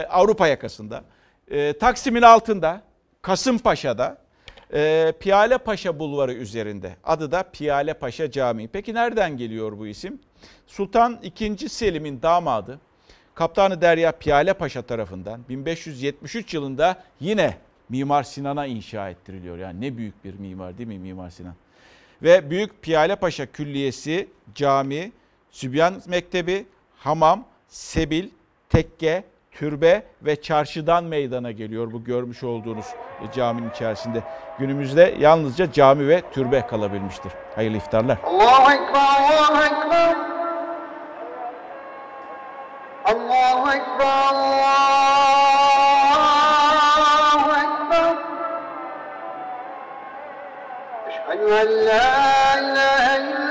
Avrupa yakasında. E, Taksim'in altında, Kasımpaşa'da, e, Piyale Paşa Bulvarı üzerinde. Adı da Piyale Paşa Camii. Peki nereden geliyor bu isim? Sultan II. Selim'in damadı Kaptanı Derya Piyale Paşa tarafından 1573 yılında yine Mimar Sinan'a inşa ettiriliyor. Yani ne büyük bir mimar değil mi Mimar Sinan? Ve Büyük Piyale Paşa Külliyesi, cami, Sübyan Mektebi, hamam, sebil, tekke, türbe ve çarşıdan meydana geliyor bu görmüş olduğunuz caminin içerisinde. Günümüzde yalnızca cami ve türbe kalabilmiştir. Hayırlı iftarlar. Allahu Ekber, Allahu Ekber. Allahu Ekber, Allahu Ekber. Eşhedü en la ilahe illallah.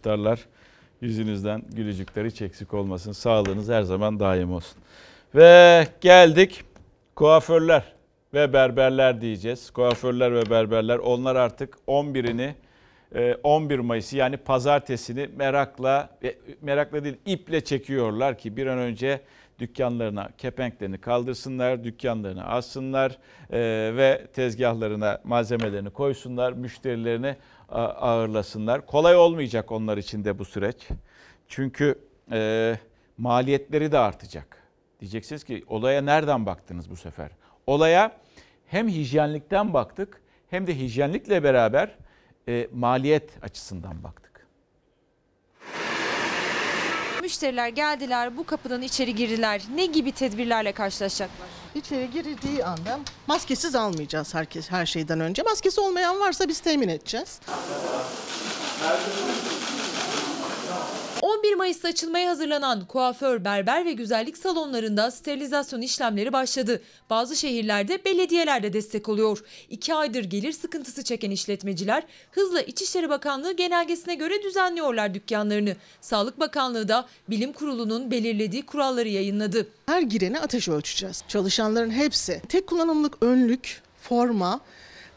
İftarlar. Yüzünüzden gülücükler hiç eksik olmasın. Sağlığınız her zaman daim olsun. Ve geldik kuaförler ve berberler diyeceğiz. Kuaförler ve berberler onlar artık 11'ini 11 Mayıs'ı yani pazartesini merakla e, merakla değil iple çekiyorlar ki bir an önce dükkanlarına kepenklerini kaldırsınlar, dükkanlarını açsınlar e, ve tezgahlarına malzemelerini koysunlar, müşterilerini ağırlasınlar. Kolay olmayacak onlar için de bu süreç. Çünkü e, maliyetleri de artacak. Diyeceksiniz ki olaya nereden baktınız bu sefer? Olaya hem hijyenlikten baktık hem de hijyenlikle beraber e, maliyet açısından baktık. Müşteriler geldiler, bu kapıdan içeri girdiler. Ne gibi tedbirlerle karşılaşacaklar? İçeri girildiği anda maskesiz almayacağız herkes her şeyden önce. Maskesi olmayan varsa biz temin edeceğiz. 11 Mayıs'ta açılmaya hazırlanan kuaför, berber ve güzellik salonlarında sterilizasyon işlemleri başladı. Bazı şehirlerde belediyeler de destek oluyor. 2 aydır gelir sıkıntısı çeken işletmeciler hızla İçişleri Bakanlığı genelgesine göre düzenliyorlar dükkanlarını. Sağlık Bakanlığı da Bilim Kurulu'nun belirlediği kuralları yayınladı. Her girene ateş ölçeceğiz. Çalışanların hepsi tek kullanımlık önlük, forma,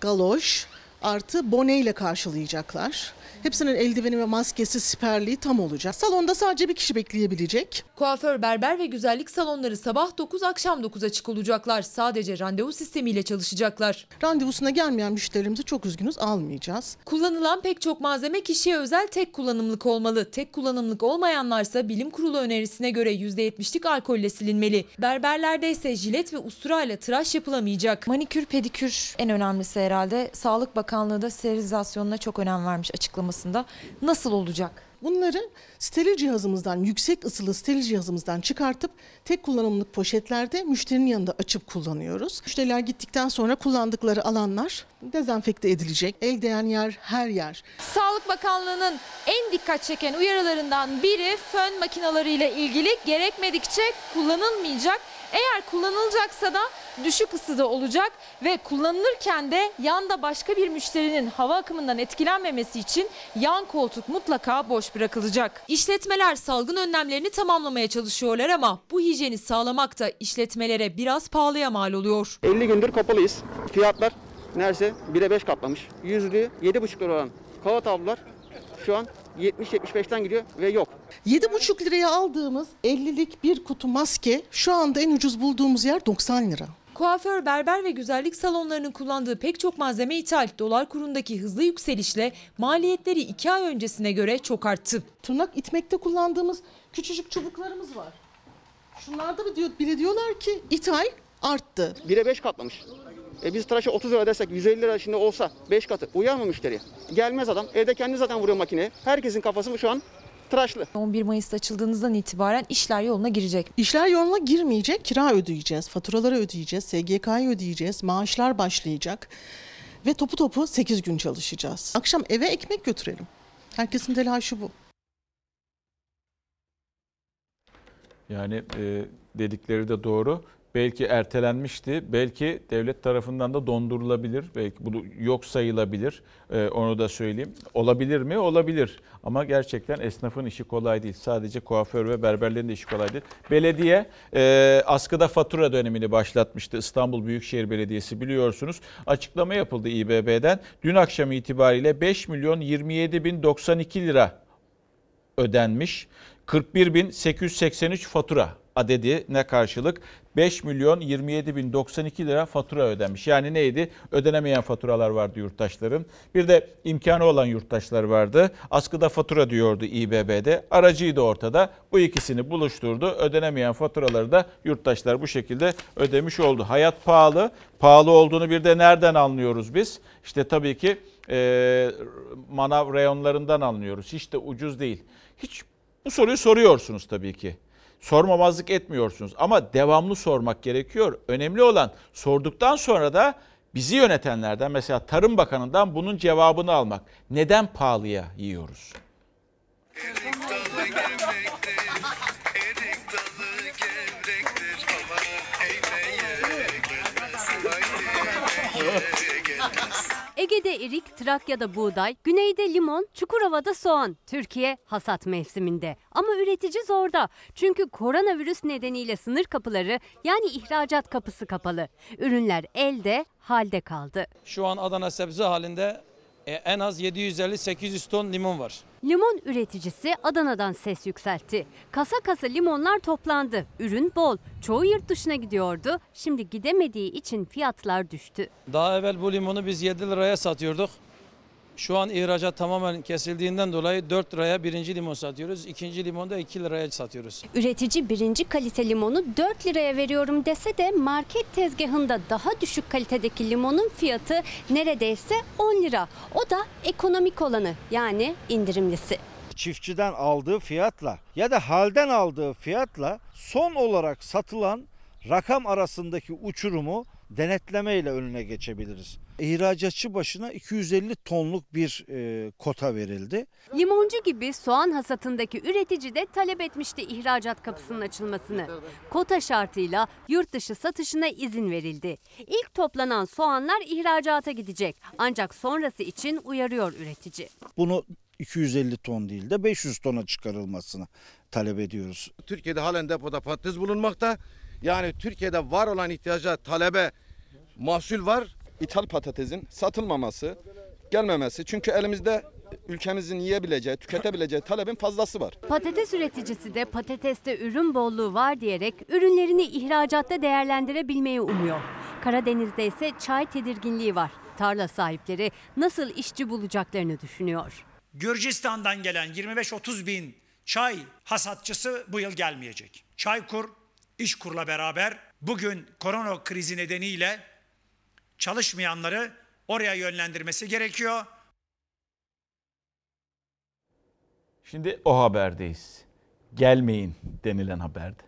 galoş artı bone ile karşılayacaklar. Hepsinin eldiveni ve maskesi siperliği tam olacak. Salonda sadece bir kişi bekleyebilecek. Kuaför, berber ve güzellik salonları sabah 9 akşam 9 açık olacaklar. Sadece randevu sistemiyle çalışacaklar. Randevusuna gelmeyen müşterilerimizi çok üzgünüz almayacağız. Kullanılan pek çok malzeme kişiye özel tek kullanımlık olmalı. Tek kullanımlık olmayanlarsa bilim kurulu önerisine göre %70'lik alkolle silinmeli. Berberlerde ise jilet ve usturayla tıraş yapılamayacak. Manikür, pedikür en önemlisi herhalde. Sağlık Bakanlığı da sterilizasyonuna çok önem vermiş açıklamasında. Nasıl olacak? Bunları steril cihazımızdan, yüksek ısılı steril cihazımızdan çıkartıp tek kullanımlık poşetlerde müşterinin yanında açıp kullanıyoruz. Müşteriler gittikten sonra kullandıkları alanlar dezenfekte edilecek. El değen yer her yer. Sağlık Bakanlığı'nın en dikkat çeken uyarılarından biri fön makinalarıyla ilgili gerekmedikçe kullanılmayacak. Eğer kullanılacaksa da düşük ısıda olacak ve kullanılırken de yanda başka bir müşterinin hava akımından etkilenmemesi için yan koltuk mutlaka boş bırakılacak. İşletmeler salgın önlemlerini tamamlamaya çalışıyorlar ama bu hijyeni sağlamak da işletmelere biraz pahalıya mal oluyor. 50 gündür kapalıyız. Fiyatlar neredeyse 1'e 5 katlamış. Yüzlüğü 7,5 lira olan kağıt havlular şu an 70-75'ten gidiyor ve yok. 7,5 liraya aldığımız 50'lik bir kutu maske şu anda en ucuz bulduğumuz yer 90 lira. Kuaför, berber ve güzellik salonlarının kullandığı pek çok malzeme ithal. Dolar kurundaki hızlı yükselişle maliyetleri 2 ay öncesine göre çok arttı. Tırnak itmekte kullandığımız küçücük çubuklarımız var. Şunlarda bile, diyor, bile diyorlar ki ithal arttı. 1'e 5 katlamış. E biz tıraşa 30 lira desek 150 lira şimdi olsa 5 katı uyar mı müşteriye? Gelmez adam. Evde kendi zaten vuruyor makineye. Herkesin kafası şu an tıraşlı. 11 Mayıs'ta açıldığınızdan itibaren işler yoluna girecek. İşler yoluna girmeyecek. Kira ödeyeceğiz, faturaları ödeyeceğiz, SGK'yı ödeyeceğiz, maaşlar başlayacak. Ve topu topu 8 gün çalışacağız. Akşam eve ekmek götürelim. Herkesin telaşı bu. Yani e, dedikleri de doğru. Belki ertelenmişti. Belki devlet tarafından da dondurulabilir. Belki bu yok sayılabilir. E, onu da söyleyeyim. Olabilir mi? Olabilir. Ama gerçekten esnafın işi kolay değil. Sadece kuaför ve berberlerin de işi kolay değil. Belediye e, askıda fatura dönemini başlatmıştı. İstanbul Büyükşehir Belediyesi biliyorsunuz. Açıklama yapıldı İBB'den. Dün akşam itibariyle 5 milyon 27 bin 92 lira ödenmiş. 41.883 fatura adedine karşılık 5 milyon 27 bin 92 lira fatura ödenmiş. Yani neydi? Ödenemeyen faturalar vardı yurttaşların. Bir de imkanı olan yurttaşlar vardı. Askıda fatura diyordu İBB'de. Aracıydı ortada. Bu ikisini buluşturdu. Ödenemeyen faturaları da yurttaşlar bu şekilde ödemiş oldu. Hayat pahalı. Pahalı olduğunu bir de nereden anlıyoruz biz? İşte tabii ki e, manav reyonlarından anlıyoruz. Hiç de ucuz değil. Hiç bu soruyu soruyorsunuz tabii ki. Sormamazlık etmiyorsunuz ama devamlı sormak gerekiyor. Önemli olan sorduktan sonra da bizi yönetenlerden mesela Tarım Bakanı'ndan bunun cevabını almak. Neden pahalıya yiyoruz? Ege'de erik, Trakya'da buğday, güneyde limon, Çukurova'da soğan. Türkiye hasat mevsiminde. Ama üretici zorda. Çünkü koronavirüs nedeniyle sınır kapıları yani ihracat kapısı kapalı. Ürünler elde, halde kaldı. Şu an Adana sebze halinde en az 750-800 ton limon var. Limon üreticisi Adana'dan ses yükseltti. Kasa kasa limonlar toplandı. Ürün bol. Çoğu yurt dışına gidiyordu. Şimdi gidemediği için fiyatlar düştü. Daha evvel bu limonu biz 7 liraya satıyorduk. Şu an ihracat tamamen kesildiğinden dolayı 4 liraya birinci limon satıyoruz. ikinci limonu da 2 liraya satıyoruz. Üretici birinci kalite limonu 4 liraya veriyorum dese de market tezgahında daha düşük kalitedeki limonun fiyatı neredeyse 10 lira. O da ekonomik olanı yani indirimlisi. çiftçiden aldığı fiyatla ya da halden aldığı fiyatla son olarak satılan rakam arasındaki uçurumu denetlemeyle önüne geçebiliriz. İhracatçı başına 250 tonluk bir e, kota verildi. Limoncu gibi soğan hasatındaki üretici de talep etmişti ihracat kapısının açılmasını. Kota şartıyla yurt dışı satışına izin verildi. İlk toplanan soğanlar ihracata gidecek. Ancak sonrası için uyarıyor üretici. Bunu 250 ton değil de 500 tona çıkarılmasını talep ediyoruz. Türkiye'de halen depoda patates bulunmakta. Yani Türkiye'de var olan ihtiyaca, talebe mahsul var. İthal patatesin satılmaması, gelmemesi. Çünkü elimizde ülkemizin yiyebileceği, tüketebileceği talebin fazlası var. Patates üreticisi de patateste ürün bolluğu var diyerek ürünlerini ihracatta değerlendirebilmeyi umuyor. Karadeniz'de ise çay tedirginliği var. Tarla sahipleri nasıl işçi bulacaklarını düşünüyor. Gürcistan'dan gelen 25-30 bin çay hasatçısı bu yıl gelmeyecek. Çaykur, İşkur'la beraber bugün korona krizi nedeniyle çalışmayanları oraya yönlendirmesi gerekiyor. Şimdi o haberdeyiz. Gelmeyin denilen haberde.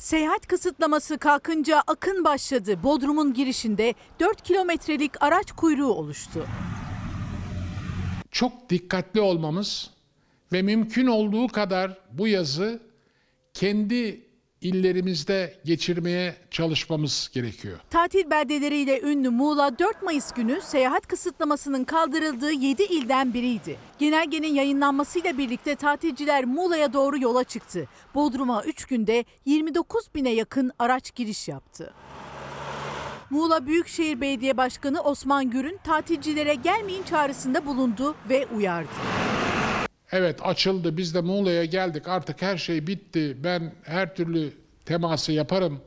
Seyahat kısıtlaması kalkınca akın başladı. Bodrum'un girişinde 4 kilometrelik araç kuyruğu oluştu. çok dikkatli olmamız ve mümkün olduğu kadar bu yazı kendi illerimizde geçirmeye çalışmamız gerekiyor. Tatil beldeleriyle ünlü Muğla 4 Mayıs günü seyahat kısıtlamasının kaldırıldığı 7 ilden biriydi. Genelgenin yayınlanmasıyla birlikte tatilciler Muğla'ya doğru yola çıktı. Bodrum'a 3 günde 29 bine yakın araç giriş yaptı. Muğla Büyükşehir Belediye Başkanı Osman Gür'ün tatilcilere gelmeyin çağrısında bulundu ve uyardı. Evet açıldı biz de Muğla'ya geldik artık her şey bitti ben her türlü teması yaparım.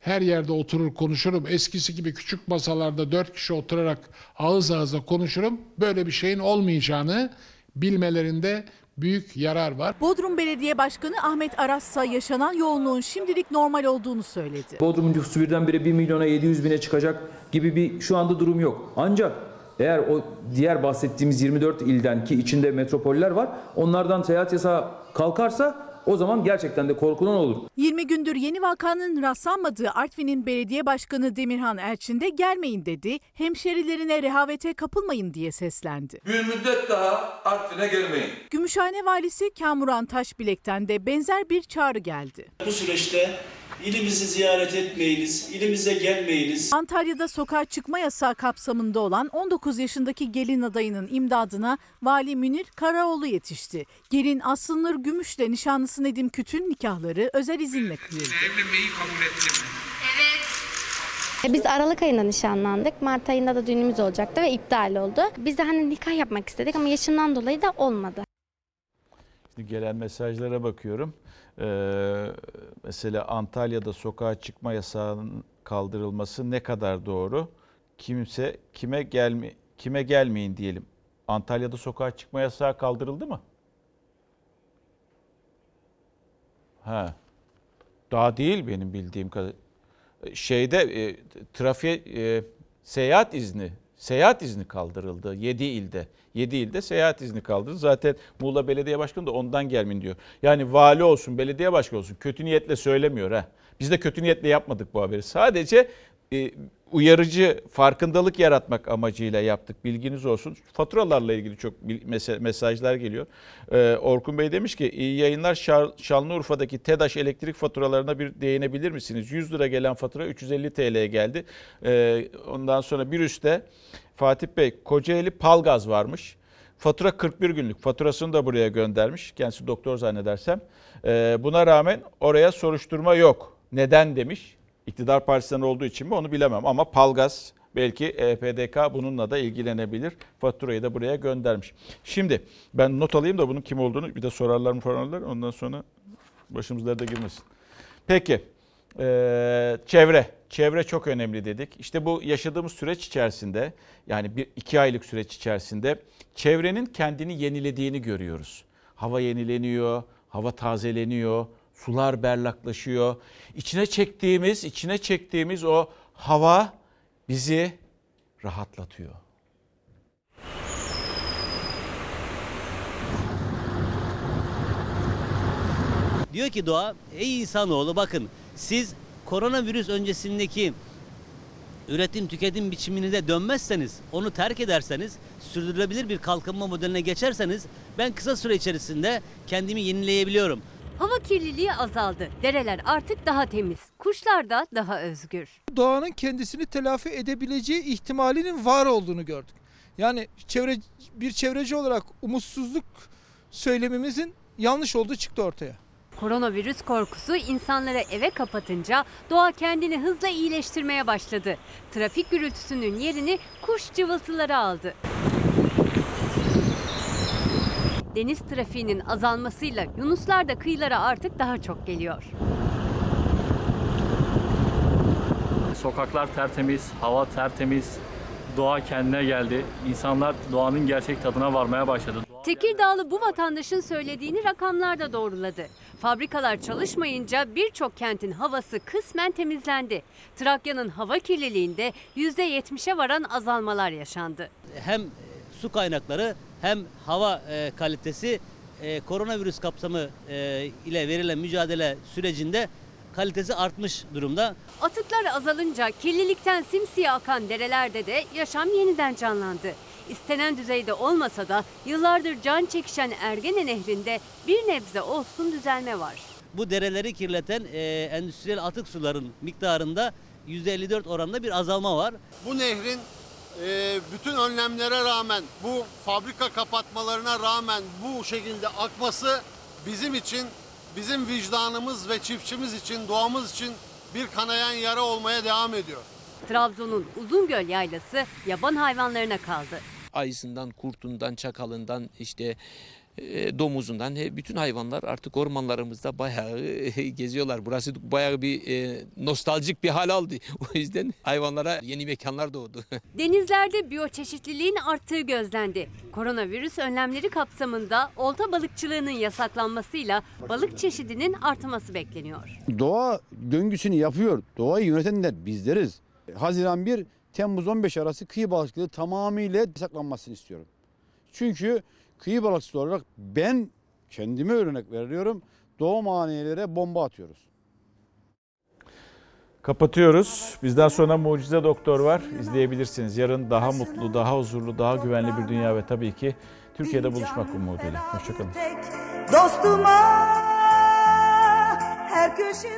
Her yerde oturur konuşurum. Eskisi gibi küçük masalarda dört kişi oturarak ağız ağza konuşurum. Böyle bir şeyin olmayacağını bilmelerinde büyük yarar var. Bodrum Belediye Başkanı Ahmet Arassa yaşanan yoğunluğun şimdilik normal olduğunu söyledi. Bodrum nüfusu birdenbire 1 milyona 700 bine çıkacak gibi bir şu anda durum yok. Ancak eğer o diğer bahsettiğimiz 24 ilden ki içinde metropoller var onlardan seyahat yasağı kalkarsa o zaman gerçekten de korkulan olur. 20 gündür yeni vakanın rastlanmadığı Artvin'in belediye başkanı Demirhan Elçin de gelmeyin dedi. Hemşerilerine rehavete kapılmayın diye seslendi. Bir müddet daha Artvin'e gelmeyin. Gümüşhane valisi Kamuran Taşbilek'ten de benzer bir çağrı geldi. Bu süreçte ilimizi ziyaret etmeyiniz, ilimize gelmeyiniz. Antalya'da sokağa çıkma yasağı kapsamında olan 19 yaşındaki gelin adayının imdadına Vali Münir Karaoğlu yetişti. Gelin Aslınnur Gümüş'le nişanlısı Nedim Küt'ün nikahları özel izinle kıyıldı. Evlenmeyi kabul ettim. E, Biz Aralık ayında nişanlandık. Mart ayında da düğünümüz olacaktı ve iptal oldu. Biz de hani nikah yapmak istedik ama yaşından dolayı da olmadı. Şimdi gelen mesajlara bakıyorum. Ee, mesela Antalya'da sokağa çıkma yasağının kaldırılması ne kadar doğru? Kimse kime gelme kime gelmeyin diyelim. Antalya'da sokağa çıkma yasağı kaldırıldı mı? Ha. Daha değil benim bildiğim kadar. Şeyde e, trafiğe e, seyahat izni seyahat izni kaldırıldı 7 ilde. 7 ilde seyahat izni kaldırıldı. Zaten Muğla Belediye Başkanı da ondan gelmeyin diyor. Yani vali olsun, belediye başkanı olsun kötü niyetle söylemiyor ha. Biz de kötü niyetle yapmadık bu haberi. Sadece uyarıcı farkındalık yaratmak amacıyla yaptık. Bilginiz olsun. Faturalarla ilgili çok mesajlar geliyor. Ee, Orkun Bey demiş ki iyi yayınlar Şanlıurfa'daki TEDAŞ elektrik faturalarına bir değinebilir misiniz? 100 lira gelen fatura 350 TL'ye geldi. Ee, ondan sonra bir üstte Fatih Bey Kocaeli Palgaz varmış. Fatura 41 günlük. Faturasını da buraya göndermiş. Kendisi doktor zannedersem. Buna rağmen oraya soruşturma yok. Neden demiş. İktidar partisinden olduğu için mi onu bilemem ama Palgaz belki EPDK bununla da ilgilenebilir. Faturayı da buraya göndermiş. Şimdi ben not alayım da bunun kim olduğunu bir de sorarlar mı sorarlar ondan sonra başımız derde girmesin. Peki ee, çevre. çevre çok önemli dedik. İşte bu yaşadığımız süreç içerisinde yani bir iki aylık süreç içerisinde çevrenin kendini yenilediğini görüyoruz. Hava yenileniyor, hava tazeleniyor, sular berraklaşıyor. İçine çektiğimiz, içine çektiğimiz o hava bizi rahatlatıyor. Diyor ki doğa, ey insanoğlu bakın siz koronavirüs öncesindeki üretim tüketim biçimini de dönmezseniz, onu terk ederseniz, sürdürülebilir bir kalkınma modeline geçerseniz ben kısa süre içerisinde kendimi yenileyebiliyorum. Hava kirliliği azaldı. Dereler artık daha temiz. Kuşlar da daha özgür. Doğanın kendisini telafi edebileceği ihtimalinin var olduğunu gördük. Yani çevre bir çevreci olarak umutsuzluk söylemimizin yanlış olduğu çıktı ortaya. Koronavirüs korkusu insanları eve kapatınca doğa kendini hızla iyileştirmeye başladı. Trafik gürültüsünün yerini kuş cıvıltıları aldı. Deniz trafiğinin azalmasıyla yunuslar da kıyılara artık daha çok geliyor. Sokaklar tertemiz, hava tertemiz, doğa kendine geldi. İnsanlar doğanın gerçek tadına varmaya başladı. Tekirdağlı bu vatandaşın söylediğini rakamlar da doğruladı. Fabrikalar çalışmayınca birçok kentin havası kısmen temizlendi. Trakya'nın hava kirliliğinde %70'e varan azalmalar yaşandı. Hem su kaynakları hem hava e, kalitesi e, koronavirüs kapsamı e, ile verilen mücadele sürecinde kalitesi artmış durumda. Atıklar azalınca kirlilikten simsiyah akan derelerde de yaşam yeniden canlandı. İstenen düzeyde olmasa da yıllardır can çekişen Ergene Nehri'nde bir nebze olsun düzelme var. Bu dereleri kirleten e, endüstriyel atık suların miktarında %54 oranında bir azalma var. Bu nehrin e, bütün önlemlere rağmen, bu fabrika kapatmalarına rağmen bu şekilde akması bizim için, bizim vicdanımız ve çiftçimiz için, doğamız için bir kanayan yara olmaya devam ediyor. Trabzon'un Uzungöl yaylası yaban hayvanlarına kaldı. ayısından, kurtundan, çakalından işte domuzundan he, bütün hayvanlar artık ormanlarımızda bayağı e, geziyorlar. Burası bayağı bir e, nostaljik bir hal aldı. O yüzden hayvanlara yeni mekanlar doğdu. Denizlerde biyoçeşitliliğin arttığı gözlendi. Koronavirüs önlemleri kapsamında olta balıkçılığının yasaklanmasıyla balık çeşidinin artması bekleniyor. Doğa döngüsünü yapıyor. Doğayı yönetenler bizleriz. Haziran 1 Temmuz 15 arası kıyı balıkçılığı tamamıyla yasaklanmasını istiyorum. Çünkü kıyı balıkçısı olarak ben kendime örnek veriyorum. Doğu manilere bomba atıyoruz. Kapatıyoruz. Bizden sonra Mucize Doktor var. İzleyebilirsiniz. Yarın daha mutlu, daha huzurlu, daha güvenli bir dünya ve tabii ki Türkiye'de buluşmak umuduyla. Hoşçakalın. Dostuma her köşesi